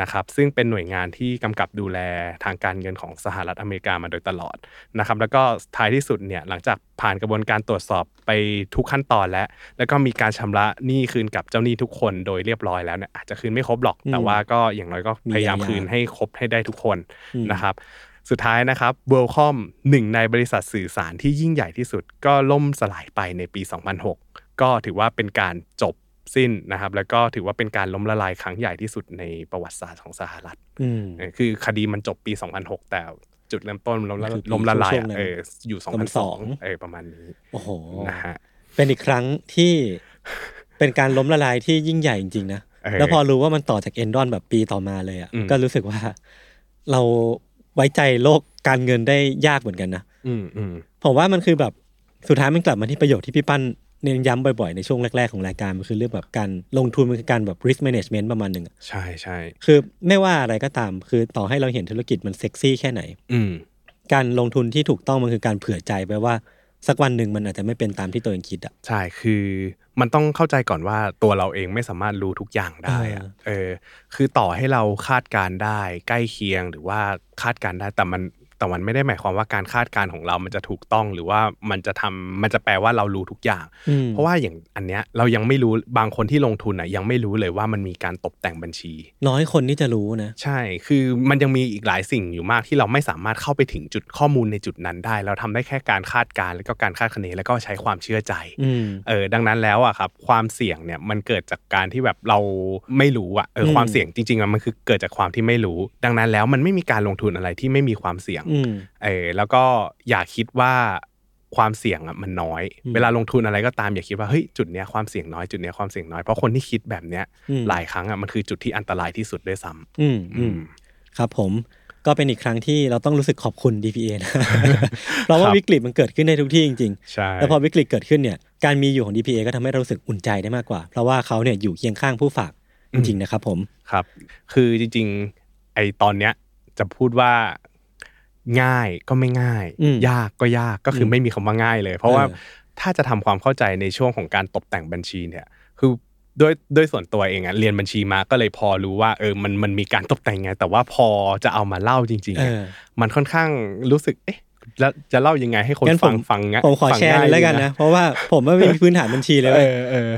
นะครับซึ่งเป็นหน่วยงานที่กำกับดูแลทางการเงินของสหรัฐอเมริกามาโดยตลอดนะครับแล้วก็ท้ายที่สุดเนี่ยหลังจากผ่านกระบวนการตรวจสอบไปทุกขั้นตอนแล้ว แล้วก็มีการชำระหนี้คืนกับเจ้าหนี้ทุกคนโดยเรียบร้อยแล้วเนี่ยอาจจะคืนไม่ครบหรอก แต่ว่าก็อย่างน้อยก็พยายามคืนให้ครบให้ได้ทุกคนนะครับสุดท้ายนะครับ w o r l d c o m หนึ่งในบริษัทสื่อสารที่ยิ่งใหญ่ที่สุด ก็ล่มสลายไปในปี 2006 ก็ถือว่าเป็นการจบ สิ้นนะครับ แล้วก็ถือว่าเป็นการล้มละลายครั้งใหญ่ที่สุดในประวัติศาสตร์ของสหรัฐคือคดีมันจบปี 2006 แต่จุดเริ่มต้นล้มละล้มละลายเอออยู่ 2002เออประมาณนี้โอ้โหนะฮะเป็นอีกครั้งที่เป็นการล้มละลายที่ยิ่งใหญ่จริงๆนะแล้วพอรู้ว่ามันต่อจากเอนดอนแบบปีต่อมาเลยอะก็รู้สึกว่า เราไว้ใจโลกการเงินได้ยากเหมือนกันนะอืมอืมผมว่ามันคือแบบสุดท้ายมันกลับมาที่ประโยชน์ที่พี่ปั้น เน้นย้ำบ่อยๆ ในช่วงแรก ๆ ของรายการ มันคือเรื่องแบบการลงทุนมันคือการแบบ risk management ประมาณหนึ่งใช่ใช่คือไม่ว่าอะไรก็ตาม คือต่อให้เราเห็นธุรกิจมันเซ็กซี่แค่ไหน อืการลงทุนที่ถูกต้องมันคือการเผื่อใจไปว่าสักวันหนึ่งมันอาจจะไม่เป็นตามที่ตัวเองคิดอะใช่คือมันต้องเข้าใจก่อนว่าตัวเราเองไม่สามารถรู้ทุกอย่างได้อะเออ คือต่อให้เราคาดการได้ ใกล้เคียงหรือว่าคาดการได้แต่มัน แต่มันไม่ได้หมายความว่าการคาดการณ์ของเรามันจะถูกต้องหรือว่ามันจะทำมันจะแปลว่าเรารู้ทุกอย่าง เพราะว่าอย่างอันเนี้ยเรายังไม่รู้บางคนที่ลงทุนอะยังไม่รู้เลยว่ามันมีการตกแต่งบัญชี น้อยคนที่จะรู้นะ ใช่ คือมันยังมีอีกหลายสิ่งอยู่มากที่เราไม่สามารถเข้าไปถึงจุดข้อมูลในจุดนั้นได้ เราทำได้แค่การคาดการณ์แล้วก็การคาดคะเนแล้วก็ใช้ความเชื่อใจเออดังนั้นแล้วอะครับความเสี่ยงเนี่ยมันเกิดจากการที่แบบเราไม่รู้อะเออความเสี่ยงจริงๆมันคือเกิดจากความที่ไม่รู้ ดังนั้นแล้วมันไม่มีการลงทุนอะไรที่ไม่มีความเสี่ยงเออแล้วก็อย่าคิดว่าความเสี่ยงอะมันน้อย เวลาลงทุนอะไรก็ตามอย่าคิดว่าเฮ้ยจุดเนี้ยความเสี่ยงน้อยจุดเนี้ยความเสี่ยงน้อยเพราะคนที่คิดแบบเนี้ยหลายครั้งอะมันคือจุดที่อันตรายที่สุดด้วยซ้ำอืมอืมครับผมก็เป็นอีกครั้งที่เราต้องรู้สึกขอบคุณ DPA นะเพราะว่าวิกฤตมันเกิดขึ้นในทุกที่จริงๆใช่แล้วพอวิกฤตเกิดขึ้นเนี่ย การมีอยู่ของ DPA ก็ทำให้เรารู้สึกอุ่นใจได้มากกว่า เพราะว่าเขาเนี่ยอยู่เคียงข้างผู้ฝากจริงๆนะครับผม ครับ คือจริงๆ ไอตอนเนี้ยจะพูดว่า ง่ายก็ไม่ง่าย ยากก็ยากก็คือไม่มีคำว่าง่ายเลย เพราะว่าถ้าจะทำความเข้าใจในช่วงของการตกแต่งบัญชีเนี่ย คือด้วยด้วยส่วนตัวเองอะเรียนบัญชีมาก็เลยพอรู้ว่าเออมันมันมีการตกแต่งไง แต่ว่าพอจะเอามาเล่าจริงๆมันค่อนข้างรู้สึกเอ๊ะแล้วจะเล่ายังไงให้คนฟังฟังงผมขอแชร์เลยแล้วกันนะ เพราะว่าผมไม่มีพื้นฐานบัญชีเลย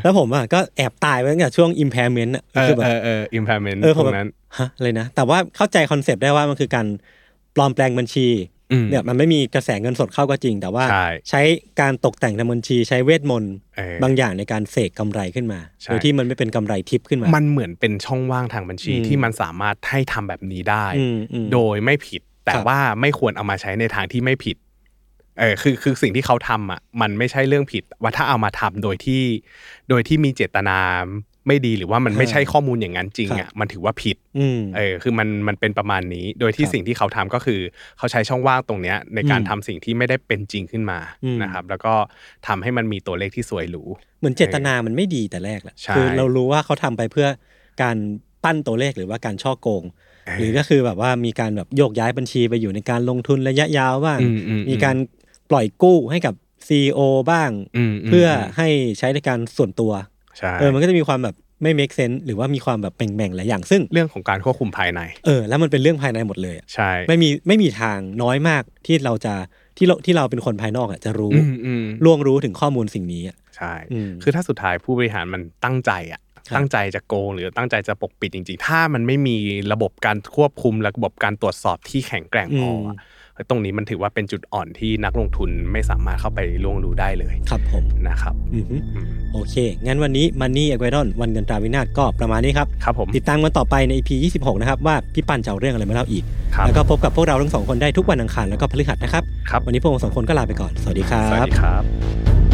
แล้วผมอะก็แอบตายไปตั้งแต่ช่วง impairment อะคือแบบเออ impairment ตรงนั้นฮะเลยนะ แต่ว่าเข้าใจคอนเซปต์ได้ว่ามันคือการ ปลอมแปลงบัญชีเนี่ยมันไม่มีกระแสเงินสดเข้าก็จริง แต่ว่าใช้การตกแต่งทางบัญชีใช้เวทมนต์บางอย่างในการเสกกาไรขึ้นมาโดยที่มันไม่เป็นกำไรทิปขึ้นมา มันเหมือนเป็นช่องว่างทางบัญชีที่มันสามารถให้ทำแบบนี้ได้ โดยไม่ผิด แต่ว่าไม่ควรเอามาใช้ในทางที่ไม่ผิดเออคือคือสิ่งที่เขาทำอะมันไม่ใช่เรื่องผิด ว่าถ้าเอามาทำโดยที่ โดยที่มีเจตนา ไม่ดีหรือว่ามันไม่ใช่ข้อมูลอย่างนั้นจริงอะมันถือว่าผิดเออคือมันมันเป็นประมาณนี้ โดยที่สิ่งที่เขาทำก็คือ เขาใช้ช่องว่างตรงเนี้ยในการทำสิ่งที่ไม่ได้เป็นจริงขึ้นมานะครับ แล้วก็ทำให้มันมีตัวเลขที่สวยหรูเหมือนเจตนามันไม่ดีแต่แรกแหละคือเรารู้ว่าเขาทำไปเพื่อการปั้นตัวเลขหรือว่าการช่อโกงหรือก็คือแบบว่ามีการแบบโยกย้ายบัญชีไปอยู่ในการลงทุนระยะยาวบ้าง มีการปล่อยกู้ให้กับซีอบ้าง เพื่อให้ใช้ในการส่วนตัว เออมันก็จะมีความแบบไม่ make sense หรือว่ามีความแบบแบ่งๆหลายอย่างซึ่งเรื่องของการควบคุมภายใน เออ แล้วมันเป็นเรื่องภายในหมดเลยใช่ไม่มีไม่มีทางน้อยมากที่เราจะที่เราที่เราเป็นคนภายนอกอะจะรู้ล่วงรู้ถึงข้อมูลสิ่งนี้อะใช่ คือถ้าสุดท้ายผู้บริหารมันตั้งใจอะตั้งใจจะโกงหรือตั้งใจจะปกปิดจริง ๆ ถ้ามันไม่มีระบบการควบคุมระบบการตรวจสอบที่แข็งแกร่งพอ ตรงนี้มันถือว่าเป็นจุดอ่อนที่นักลงทุนไม่สามารถเข้าไปล่วงรู้ได้เลยครับผมนะครับโอเค งั้นวันนี้มันนี่อ q ว i ดอนวันเงินตราวินาศก็ประมาณนี้ครับครับผมติดตามกันต่อไปใน EP 26 นะครับ ว่าพี่ปันจะเอาเรื่องอะไรมาเล่าอีก แล้วก็พบกับพวกเราทั้งสองคนได้ทุกวันอังคารแล้วก็พฤหัสนะครับครับวันนี้พวกเราสองคนก็ลาไปก่อน สวัสดีครับ สวัสดีครับ